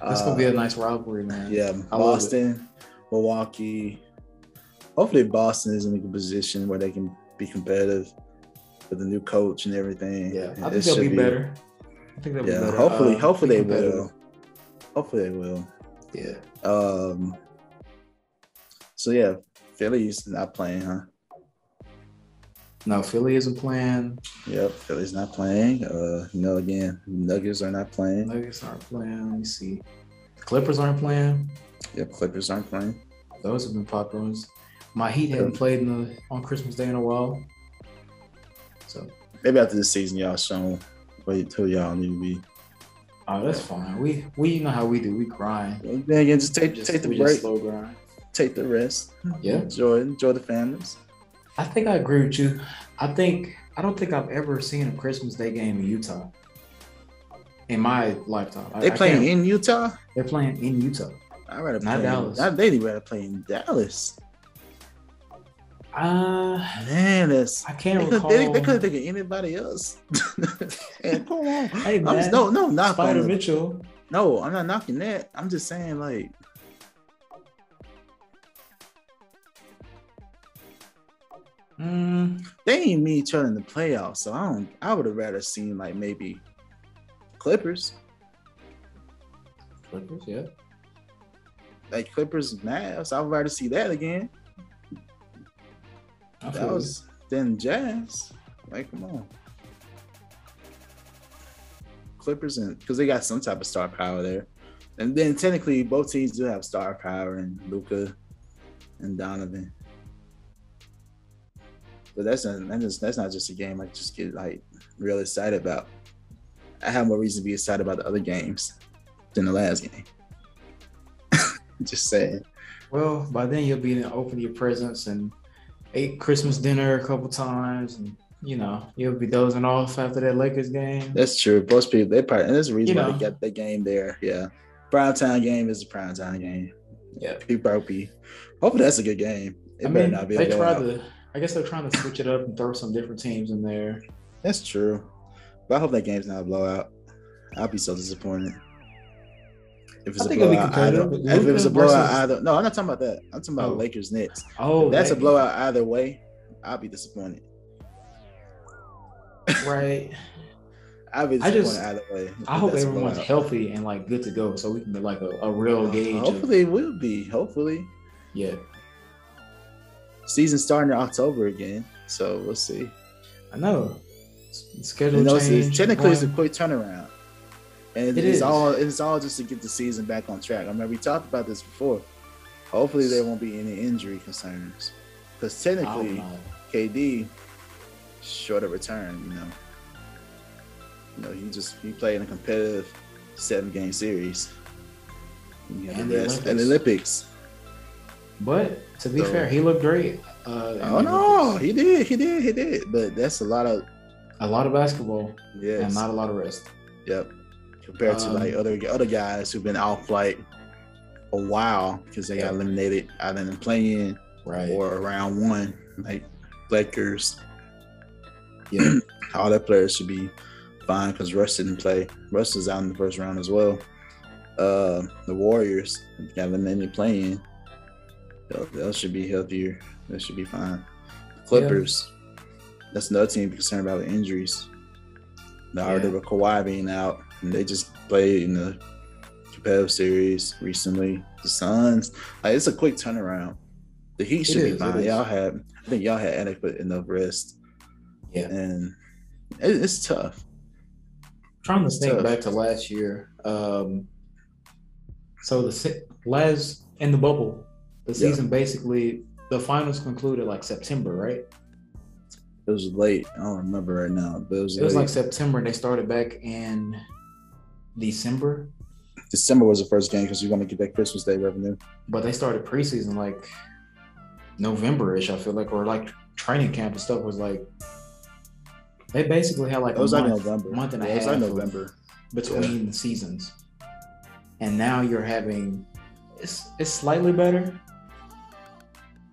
that's gonna be Uh, a nice rivalry, man. yeah, I Boston, Milwaukee. Hopefully, Boston is in a good position where they can be competitive with the new coach and everything. Yeah, I think they'll should be better. I think they'll be Yeah, hopefully, Uh, hopefully they competitive. will. Hopefully they will. Yeah. Um. So yeah, Philly's not playing, huh? No, Philly isn't playing. Yep, Philly's not playing. Uh, you know, again, Nuggets are not playing. Nuggets aren't playing. Let me see. Clippers aren't playing. Yep, Clippers aren't playing. Those have been popular ones. My Heat haven't played in the, on Christmas Day in a while. So, Maybe after this season, y'all show wait who y'all need to be. oh, that's fine. We we know how we do. We grind. Then again, just take Just- take the break, slow grind. take the rest. Yeah. enjoy enjoy the families. I think I agree with you. I think I don't think I've ever seen a Christmas Day game in Utah in my lifetime. They I playing can't- in Utah. They're playing in Utah. I rather Not play. Dallas. Not they rather play in Dallas. Uh, Man, that's I can't they, they couldn't think of anybody else. and come on, Hey man, just, no no not Spida Mitchell. No, I'm not knocking that. I'm just saying like. Mm, They ain't me each other in the playoffs, so I don't. I would have rather seen like maybe Clippers, Clippers, yeah. like Clippers Mavs. I would rather see that again. That was then Jazz. Like, come on. Clippers and because they got some type of star power there, and then technically both teams do have star power and Luka and Donovan. But that's not that's, just, that's not just a game I just get like real excited about. I have more reason to be excited about the other games than the last game. just saying. Well, by then you'll be to open your presents and ate Christmas dinner a couple times, and you know you'll be dozing off after that Lakers game. That's true. Most people they probably and there's a reason You why know. they got the game there. Yeah. Prime time game is a prime time game. Yeah. People be. Hopefully that's a good game. It I better mean, not be they try to. I guess they're trying to switch it up and throw some different teams in there. That's true. But I hope that game's not a blowout. I'll be so disappointed. If it's I a be blowout, either, competitive. if it was a blowout versus- either, no, I'm not talking about that. I'm talking about Oh. Lakers Nets. Oh, If that's a blowout either way. I'll be disappointed. right? I'll be I just- either way. I hope everyone's healthy and like good to go, so we can get like a, a real uh, gauge. of, Hopefully it will be. Hopefully. yeah, Season starting in October again. So we'll see. I know. Schedule You know, change. technically it's a quick turnaround. And It it's is. all it's all just to get the season back on track. I mean, we talked about this before. Hopefully there won't be any injury concerns. Because technically not. KD short of return, you know. You know, he just he played in a competitive seven game series. You And the the rest and the Olympics. But to be So- fair, he looked great. Uh, Oh no, he did, he did, he did. But that's a lot of a lot of basketball yeah, and not a lot of rest. Yep. Compared to Um, like other other guys who've been off like a while because they got eliminated either in playing Right. or around one, like Lakers. yeah. All that players should be fine because Russ didn't play. Russ is out in the first round as well. Uh, the Warriors got eliminated playing. They'll, they should be healthier. They should be fine. Clippers. That's another team to be concerned about with injuries. They already Yeah. with Kawhi being out, and they just played in the competitive series recently. The Suns, like, it's a quick turnaround. The Heat should It be fine. Y'all had, I think y'all had adequate enough rest, Yeah. and it, it's tough. trying to think tough. back to last year. Um, so the last in the bubble, the Yeah. season basically the finals concluded like September, right? It was late. I don't remember right now, but it was, It was like September. and They started back in December, December was the first game because you're going to get that Christmas Day revenue. but they started preseason like November-ish. I feel like, or like training camp and stuff was like they basically had like It was a like month, November. month and a Yeah, half like November. between the seasons. And now you're having it's it's slightly better.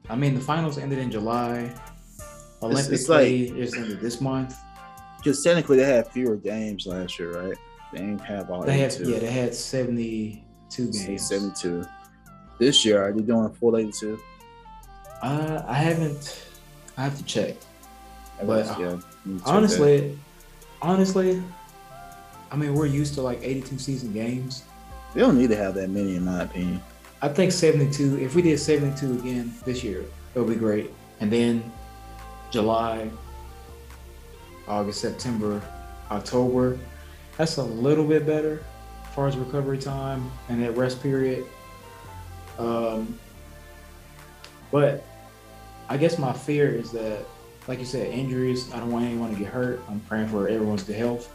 I mean, the finals ended in July. Olympic it's play is ended this month. Because technically they had fewer games last year, right? They didn't have all They had yeah, they had seventy two games. 72. This year, are they doing full 82? Uh, I haven't. I have to check. But, yeah, check that. Honestly, honestly, I mean, we're used to like eighty two season games. they don't need to have that many, in my opinion. I think 72, if we did 72 again this year, it would be great. And then July, August, September, October, that's a little bit better as far as recovery time and that rest period. Um, but I guess my fear is that, like you said, injuries, I don't want anyone to get hurt. I'm praying for everyone's good health.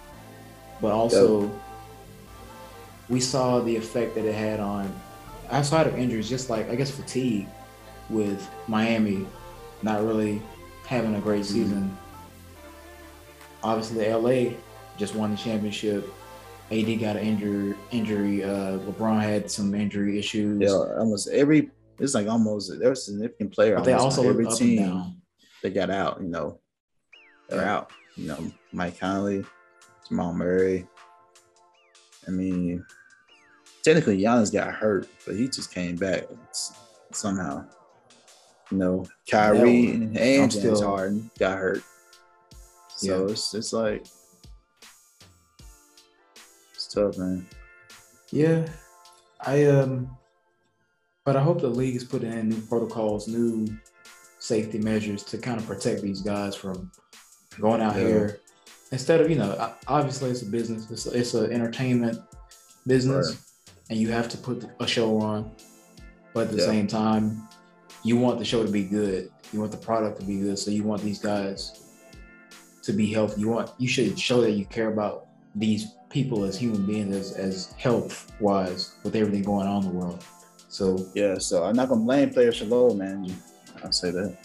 But also, we saw the effect that it had on outside of injuries, just like I guess fatigue with Miami not really having a great season. Obviously, LA just won the championship. AD got an injury. Injury. Uh, LeBron had some injury issues. Yeah, almost every, it's like almost, there's a significant player. but they also on every look up and team that got out, you know, they're Yeah. out. You know, Mike Conley, Jamal Murray. I mean, technically, Giannis got hurt, but he just came back somehow. You know, Kyrie and James Harden got hurt. So Yeah. it's it's like tough, man. Yeah, I um, but I hope the league is putting in new protocols, new safety measures to kind of protect these guys from going out Yeah. here. Instead of you know, obviously it's a business, it's it's an entertainment business, Right. and you have to put a show on. But at the Yeah. same time, you want the show to be good. You want the product to be good. So you want these guys to be healthy. You want you should show that you care about these people as human beings as, as health wise with everything going on in the world. So Yeah, so I'm not gonna blame players for low, man. I'll say that.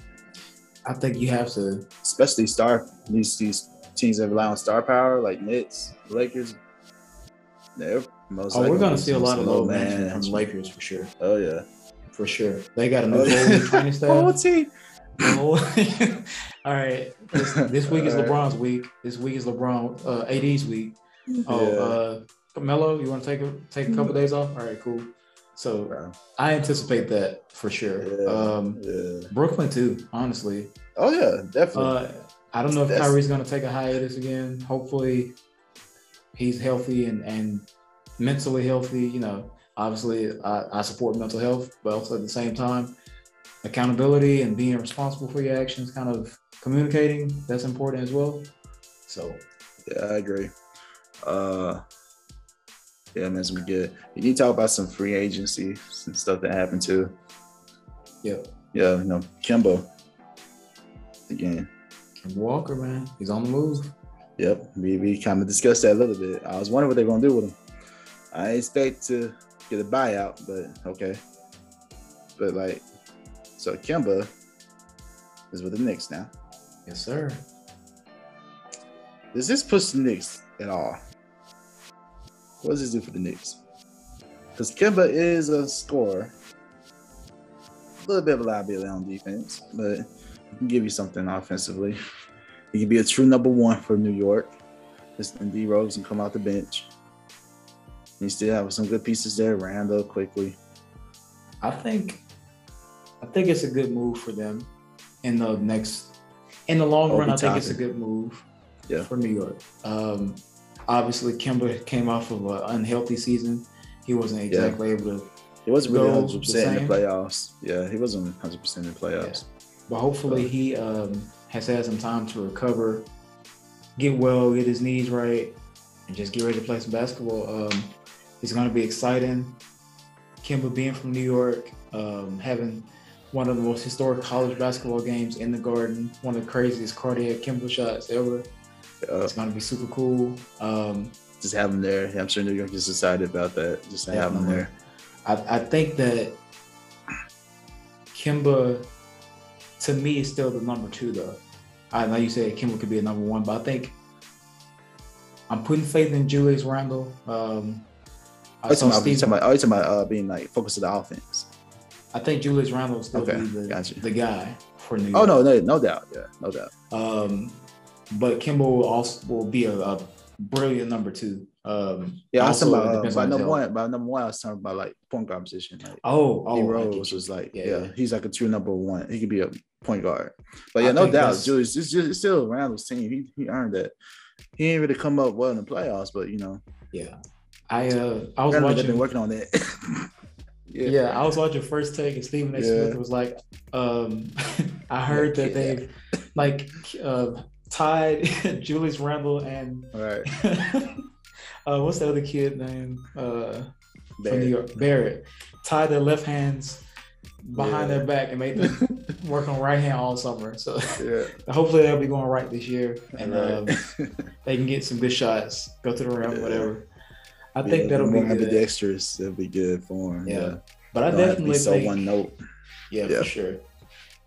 I think you have to Especially star these these teams that rely on star power, like Knicks, Lakers. They're most oh we're gonna see a lot of low management from Lakers for sure. Oh yeah. for sure. They got a oh, new Oh, training Oh, staff. team. Oh. All right. This, this week is All right. LeBron's week. This week is LeBron uh, AD's week. Oh, Yeah. uh, Carmelo, you want to take a take a couple days off? All right, cool. So Bro. I anticipate that for sure. Yeah. Um, Yeah. Brooklyn too, honestly. Oh yeah, definitely. Uh, I don't know if That's- Kyrie's going to take a hiatus again. Hopefully, he's healthy and and mentally healthy. You know, obviously, I, I support mental health, but also at the same time, accountability and being responsible for your actions, kind of communicating, that's important as well. So, Yeah, I agree. Uh, yeah, man, it's good. You need to talk about some free agency, some stuff that happened too. yeah, Yeah, you know, Kemba. Again, Walker, man, he's on the move. yep. We we kind of discussed that a little bit. I was wondering what they're gonna do with him. I expect to get a buyout, but okay. But like, so Kemba is with the Knicks now. Yes, sir. Does this push the Knicks at all? What does this do for the Knicks? Because Kemba is a scorer, a little bit of a liability on defense, but he can give you something offensively. He can be a true number one for New York. Just D Rose can come out the bench. You still have some good pieces there. Randle quickly. I think, I think it's a good move for them in the next, in the long Obi run. I think it's a good move Yeah. for New York. Um, obviously, Kemba came off of an unhealthy season. He wasn't exactly able to, He wasn't really Go 100 the percent in the playoffs. Yeah, he wasn't 100 percent in the playoffs. but hopefully he um, has had some time to recover, get well, get his knees right, and just get ready to play some basketball. Um, it's going to be exciting. Kemba being from New York, um, having one of the most historic college basketball games in the Garden, one of the craziest cardiac Kemba shots ever. Uh, It's going to be super cool. Um, just have him there. I'm sure New York is excited about that. Just to have him there. I, I think that Kemba, to me, is still the number two, though. I know you said Kemba could be a number one, but I think I'm putting faith in Julius Randle. Um, I you saw talking about, Steve. talking about, you talking about uh, being like focused on the offense. I think Julius Randle will still Okay, be the, gotcha. the guy for New Oh York. no, no, no doubt. Yeah, no doubt. Um, but Kemba will also will be a, a brilliant number two. Um, Yeah, I was talking about uh, by number one. By number one, I was talking about like point guard position. Like Oh, oh, I Rose was like, Yeah, yeah, he's like a true number one. He could be a point guard. But I yeah, no doubt, Julius. It's just it's still Randle's team. He he earned that. He didn't really come up well in the playoffs, but you know, Yeah, I uh, I was Randall watching. been working on that. Yeah. I was watching first take and Stephen A. Yeah. Smith was like, um, I heard that they've like uh, tied Julius Randle and All right. uh, what's the other kid name uh, from New York? Barrett. Tied their left hands behind Yeah. their back and made them work on right hand all summer. So Yeah. hopefully they'll be going right this year and Right. um, they can get some good shots, go to the rim, Yeah. whatever. I think Yeah, that'll be more good. ambidextrous. It'll be good for him. Yeah. Yeah. But I Don't have to be definitely so think one note. Yeah, Yeah. for sure.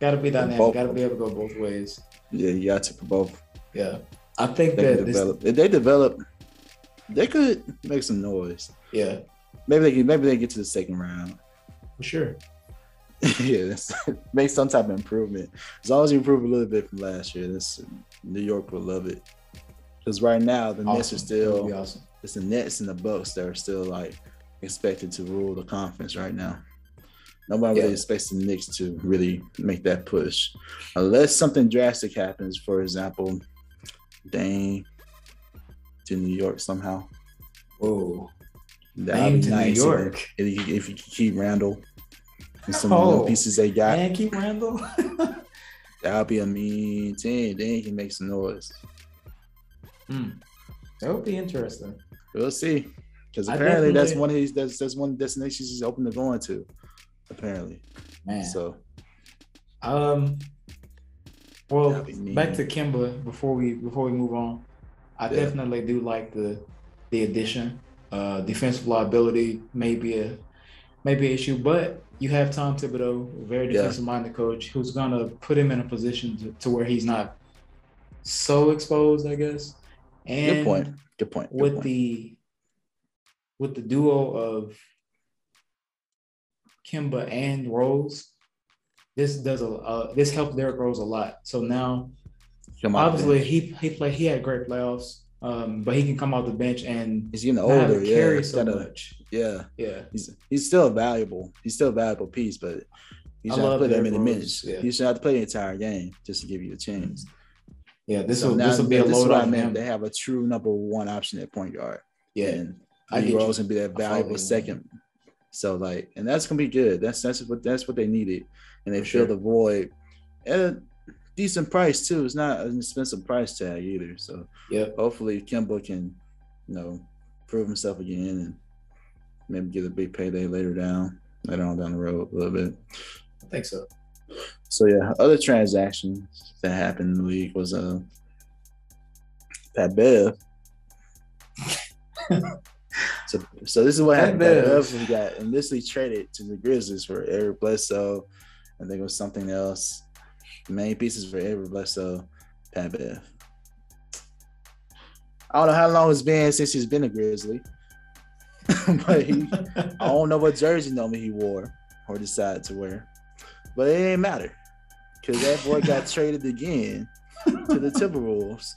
Got to be dynamic. both- Got to be able to go both ways. Yeah, you got to for both. Yeah, I think They that can this. develop. If they develop, they could make some noise. Yeah, Maybe they can. Maybe they get to the second round. for sure. yeah, make some type of improvement. As long as you improve a little bit from last year, this New York will love it. Because right now the Nets are Awesome. Be still awesome. It's the Nets and the Bucks that are still like expected to rule the conference right now. Nobody Yeah. really expects the Knicks to really make that push, unless something drastic happens. For example, Dame to New York somehow. Whoa, That'd Dame be to New nice if- York. If, you, if you keep Randle and some Oh. little pieces they got, and keep Randle. that'll be a mean team. Then he can make some noise. Hmm. That would be interesting. We'll see. Because apparently that's one of these that's that's one of the destinations he's open to going to. Apparently. Man. So Um. Well, That'd be neat. back to Kemba before we before we move on. I Yeah. definitely do like the the addition. Uh, defensive liability may be a maybe an issue, but you have Tom Thibodeau, a very defensive minded coach, who's gonna put him in a position to, to where he's not so exposed, I guess. And good point. Good point. Good with point. the with the duo of Kemba and Rose, this does a uh, this helped Derrick Rose a lot. So now, obviously, he he played. He had great playoffs. Um, but he can come off the bench and he's getting older. Yeah, carry so gotta, much. Yeah, yeah. He's he's still valuable. He's still a valuable piece, but he's not play that many minutes. Yeah. He should have to play the entire game just to give you a chance. Yeah, this so will this will be a load on him. They have a true number one option at point guard. Yeah, and I think Rose gonna be that valuable second. So like, and that's gonna be good. That's that's what that's what they needed, and they For sure. the void at a decent price too. It's not an expensive price tag either. So yeah, hopefully Kemba can, you know, prove himself again and maybe get a big payday later down later on down the road a little bit. I think so. So yeah, other transactions that happened in the league was uh Pat Bev. so so this is what happened. Pat Bev got initially traded to the Grizzlies for Eric Bledsoe. I think it was something else. The main pieces for Eric Bledsoe, Pat Bev. I don't know how long it's been since he's been a Grizzly. but he I don't know what jersey number he wore or decided to wear. But it didn't matter because that boy got traded again to the Timberwolves.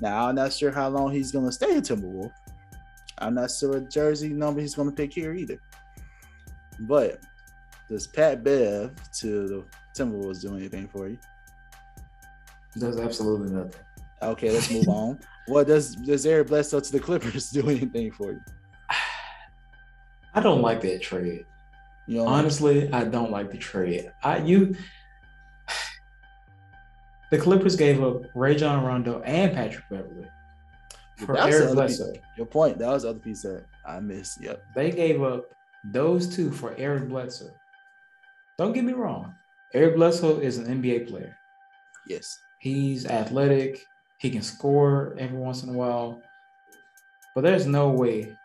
Now I'm not sure how long he's gonna stay in Timberwolves. I'm not sure what jersey number he's gonna pick here either. But does Pat Bev to the Timberwolves do anything for you? Does absolutely nothing. Okay, let's move on. What does does Eric Bledsoe to the Clippers do anything for you? I don't like that trade. You know, honestly, I don't like the trade. I you the Clippers gave up Rajon Rondo and Patrick Beverley for Eric Bledsoe. Piece, your point. That was the other piece that I missed. Yep. They gave up those two for Eric Bledsoe. Don't get me wrong. Eric Bledsoe is an NBA player. Yes. He's athletic. He can score every once in a while. But there's no way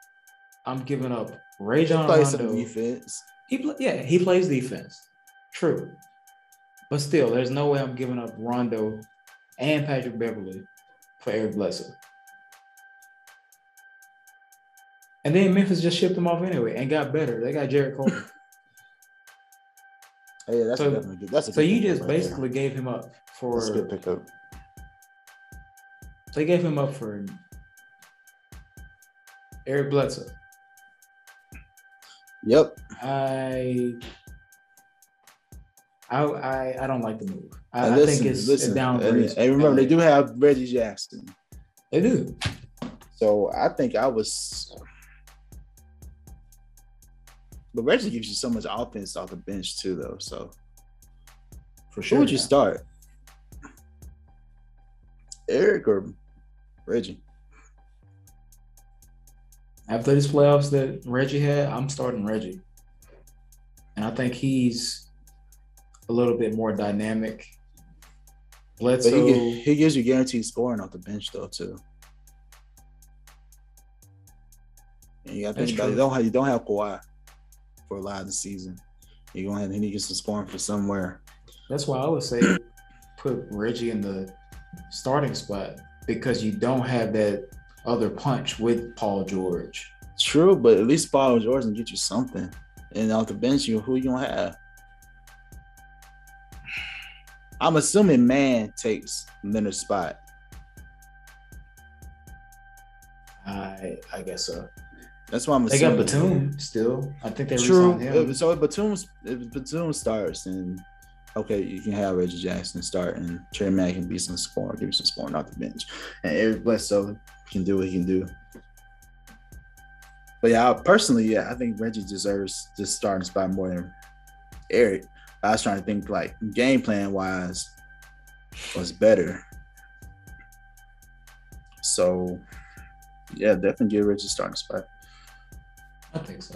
I'm giving up Rajon Rondo. defense. He play, yeah, he plays defense. True. But still, there's no way I'm giving up Rondo and Patrick Beverley for Eric Bledsoe. And then Memphis just shipped them off anyway and got better. They got Jarrett Culver. Oh, yeah, that's so, definitely good. That's a so you just right basically there. gave him up for. That's a good pickup. They gave him up for Eric Bledsoe. Yep. I I I, I don't like the move. I, listen, I think it's listen, down. And, and remember, they do have Reggie Jackson. They do. So I think I was. But Reggie gives you so much offense off the bench too, though. So for sure, who would you start? Eric or Reggie? After these playoffs that Reggie had, I'm starting Reggie. And I think he's a little bit more dynamic. Bledsoe, but he, he gives you guaranteed scoring off the bench though too. And you got to think about it. You don't have you don't have Kawhi for a lot of the season. You're gonna have to get some scoring for somewhere. That's why I would say put Reggie in the starting spot because you don't have that other punch with Paul George. True, but at least Paul George can get you something. And off the bench, you who you gonna have? I'm assuming Mann takes Leonard's spot. I I guess so. That's why I'm they assuming. They got Batum still. I think they true. Him. So if Batum if Batum starts, then okay, you can have Reggie Jackson start and Trey Mack can be some scoring, give you some scoring off the bench, and Eric Bledsoe can do what he can do. But yeah, personally, yeah, I think Reggie deserves this starting spot more than Eric. I was trying to think like game plan wise was better. So yeah, definitely get Reggie a starting spot. I think so.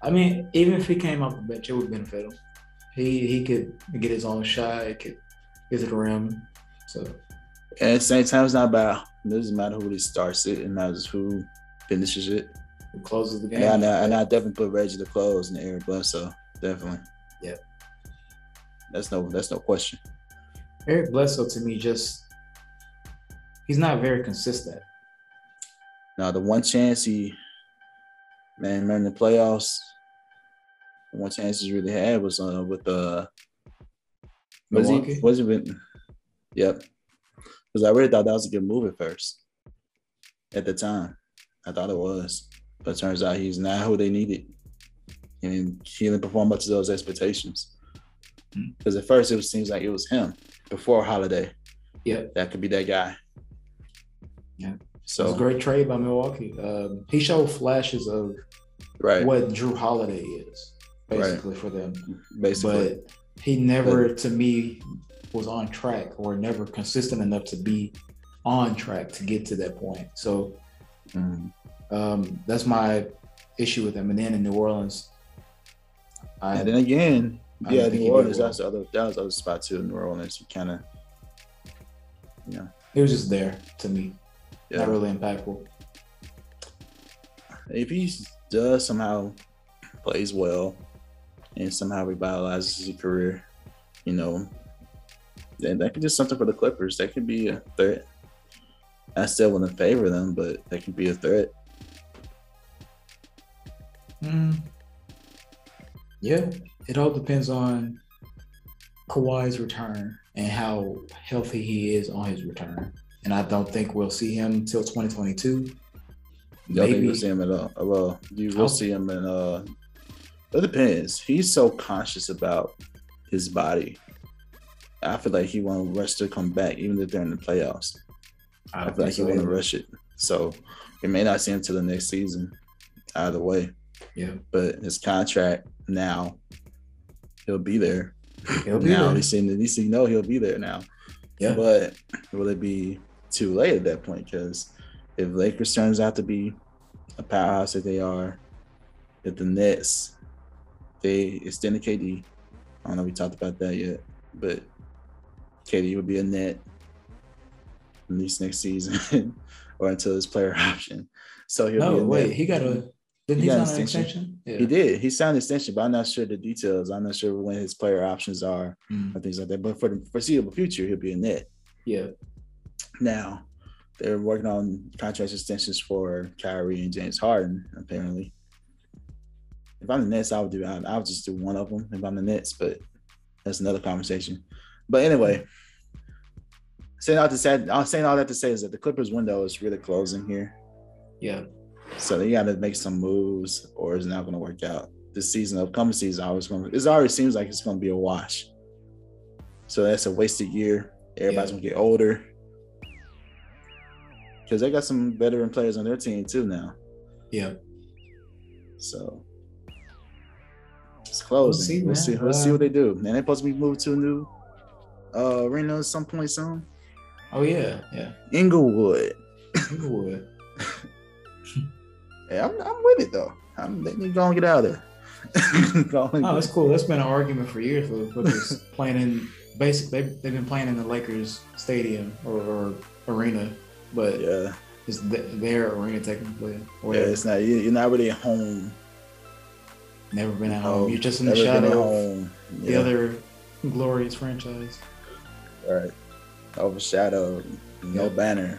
I mean, even if he came off the bench, it would benefit him. He he could get his own shot. It could get to the rim. So at the same time, it's not about it doesn't matter who he starts it. It matters who finishes it. Who closes the game. Yeah, and I, and I definitely put Reggie to close and Eric Bledsoe. Definitely. Yeah. That's no that's no question. Eric Bledsoe to me just he's not very consistent. Now the one chance he man, man, the playoffs, one chance he really had was uh, with uh, was Milwaukee? he was it been? Yep, because I really thought that was a good move at first. At the time, I thought it was, but it turns out he's not who they needed, and he didn't perform up to those expectations. Because at first it was, seems like it was him before Holiday. Yep. that could be that guy. Yeah. So it was a great trade by Milwaukee. Um, he showed flashes of right, what Jrue Holiday is, Right. basically for them. basically. But he never, to me, was on track or never consistent enough to be on track to get to that point. So Mhm. um, that's my issue with him. And then in New Orleans, I And then again, yeah, he New Orleans. That's the other. That was the other spot too. In New Orleans. He kind of, you know, it was just there to me, yeah. not really impactful. if he does somehow plays well and somehow revitalizes his career, you know, then that could do something for the Clippers. That could be a threat. I still wouldn't favor them, but that could be a threat. Mm. Yeah, it all depends on Kawhi's return and how healthy he is on his return. And I don't think we'll see him until 2022. You don't think we'll see him at all? Uh, Well, you will I'll- see him in. uh It depends. He's so conscious about his body. I feel like he won't rush to come back, even if they're in the playoffs. I, don't feel like think he so want to rush it. So we may not see him till the next season. Either way, Yeah, but his contract now, he'll be there. he'll be now there. at least, at least you know he'll be there now. Yeah, But will it be too late at that point? Because if Lakers turns out to be a powerhouse that they are, if the Nets they extend the KD, I don't know if we talked about that yet, but KD would be a net at least next season or until his player option. So he'll be no, a wait, net. he got a. Didn't He he, sign an extension. Yeah. He did. He signed an extension, but I'm not sure the details. I'm not sure when his player options are Mm, or things like that. But for the foreseeable future, he'll be a net. yeah, Now, they're working on contract extensions for Kyrie and James Harden, apparently. If I'm the Nets, I would do I, I would just do one of them if I'm the Nets, but that's another conversation. But anyway, saying all to say, I'm saying all that to say is that the Clippers window is really closing here. yeah. So they got to make some moves, or it's not going to work out. This season, upcoming season, always going. It already seems like it's going to be a wash. So that's a wasted year. Everybody's Yeah. going to get older because they got some veteran players on their team too now. Yeah. So it's closing. see, We'll see. We'll see Uh, what they do. And they're supposed to be moved to a new uh, arena at some point soon. Oh yeah, yeah. Inglewood. Inglewood. Yeah, I'm, I'm with it though. I'm letting you go and get out of there. Oh, that's cool. That's been an argument for years for the Clippers playing in basic. They they've been playing in the Lakers stadium or, or arena, but yeah. it's th- their arena technically. Or Yeah, it's not you- you're not really at home. never been at home. You're just in the shadow home. the other glorious franchise. right. Overshadowed, no Yeah. banner.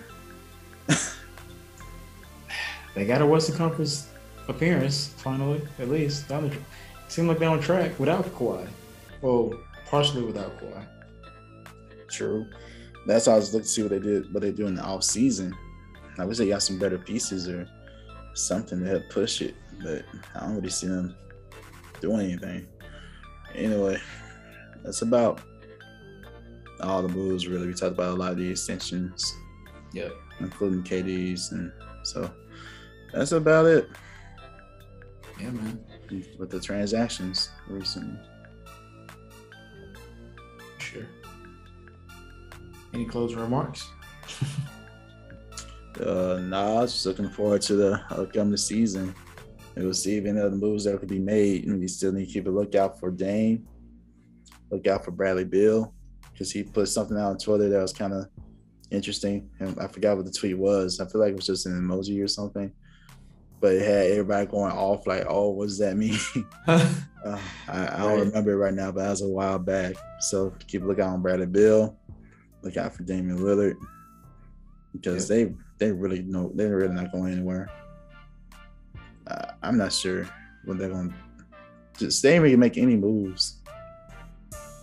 They got a Western Conference appearance finally, at least. Down the, seemed like they're on track without Kawhi. Well, partially without Kawhi. True. That's why I was looking to see what they did, what they do in the off season. I wish they got some better pieces or something to help push it, but I don't really see them doing anything. Anyway, that's about all the moves. Really, we talked about a lot of the extensions, Yeah. including KD's, and so that's about it Yeah, man. with the transactions recently. Sure. Any closing remarks? Uh, nah, just looking forward to the upcoming season. And we'll see if any other moves that could be made. And we still need to keep a lookout for Dame, Look out for Bradley Beal because he put something out on Twitter that was kind of interesting. And I forgot what the tweet was. I feel like it was just an emoji or something. But it had everybody going off like, "Oh, what does that mean?" uh, I, I don't Right. remember it right now, but that was a while back. So keep looking lookout on Bradley Beal. Look out for Damian Lillard because they they really know they're really not going anywhere. Uh, I'm not sure what they're going. just they didn't really make any moves.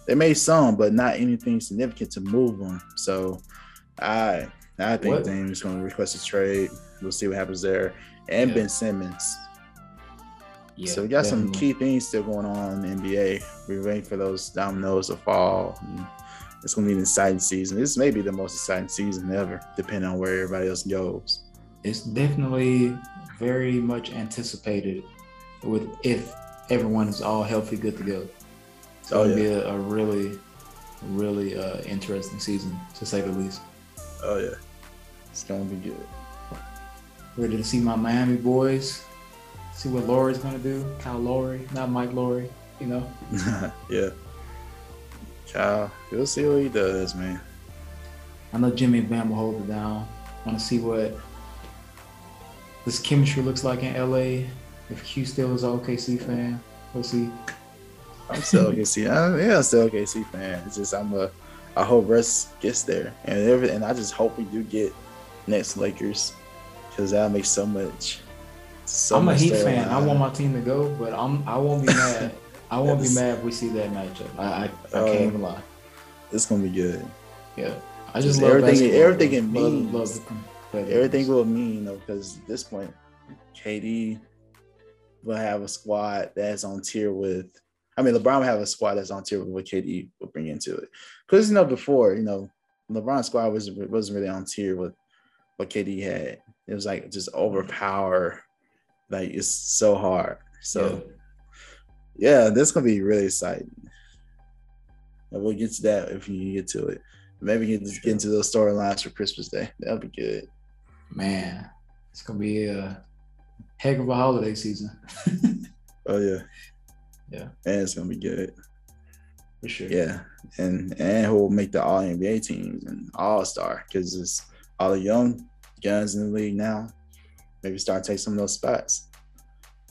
They made some, but not anything significant to move them. So I I think? Dame's going to request a trade. We'll see what happens there. And yeah. Ben Simmons. Yeah, so we got definitely. some key things still going on in the NBA. We're waiting for those dominoes to fall. It's going to be an exciting season. This may be the most exciting season ever, depending on where everybody else goes. It's definitely very much anticipated with if everyone is all healthy, good to go. It's going to oh, yeah. be a, a, really, really uh, interesting season, to say the least. Oh, yeah. It's going to be good. Ready to see my Miami boys see what Lowry's gonna do. Kyle Lowry, not Mike Lowry, you know. yeah. Kyle, we'll see what he does, man. I know Jimmy and Bam will hold it down. Want to see what this chemistry looks like in LA. If Q still is an OKC fan, we'll see. I'm still OKC. I, yeah, I'm still OKC fan. It's just I'm a. I hope Russ gets there, and and I just hope we do get next Lakers, because that makes so much so I'm a Heat fan. I want my team to go, but I'm I won't be mad. I won't be mad if we see that matchup. I I, I can't oh, even lie. It's gonna be good. Yeah, I just, just love everything. Everything it means. Love, love everything will mean, you know, because at this point, KD will have a squad that's on tier with. I mean, LeBron will have a squad that's on tier with what KD will bring into it. Because you know, before you know, LeBron's squad was wasn't really on tier with what KD had. It was like just overpower like it's so hard. So yeah, yeah that's gonna be really exciting. And we'll get to that if you get to it. Maybe get, into those storylines for Christmas Day. That'll be good. Man, it's gonna be a heck of a holiday season. oh yeah. Yeah. And it's gonna be good. For sure. Yeah. And and who will make the all NBA teams and all star because it's all the young guns in the league now maybe start taking some of those spots.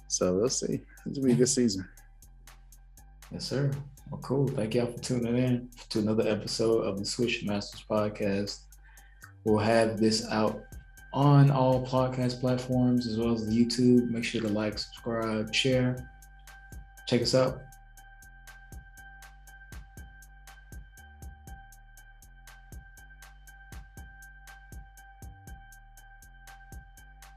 So we'll see. It'll be a good season. Yes, sir. Well, cool. Thank y'all for tuning in to another episode of the Swish Masters podcast. We'll have this out on all podcast platforms as well as YouTube. Make sure to like, subscribe, share. Check us out.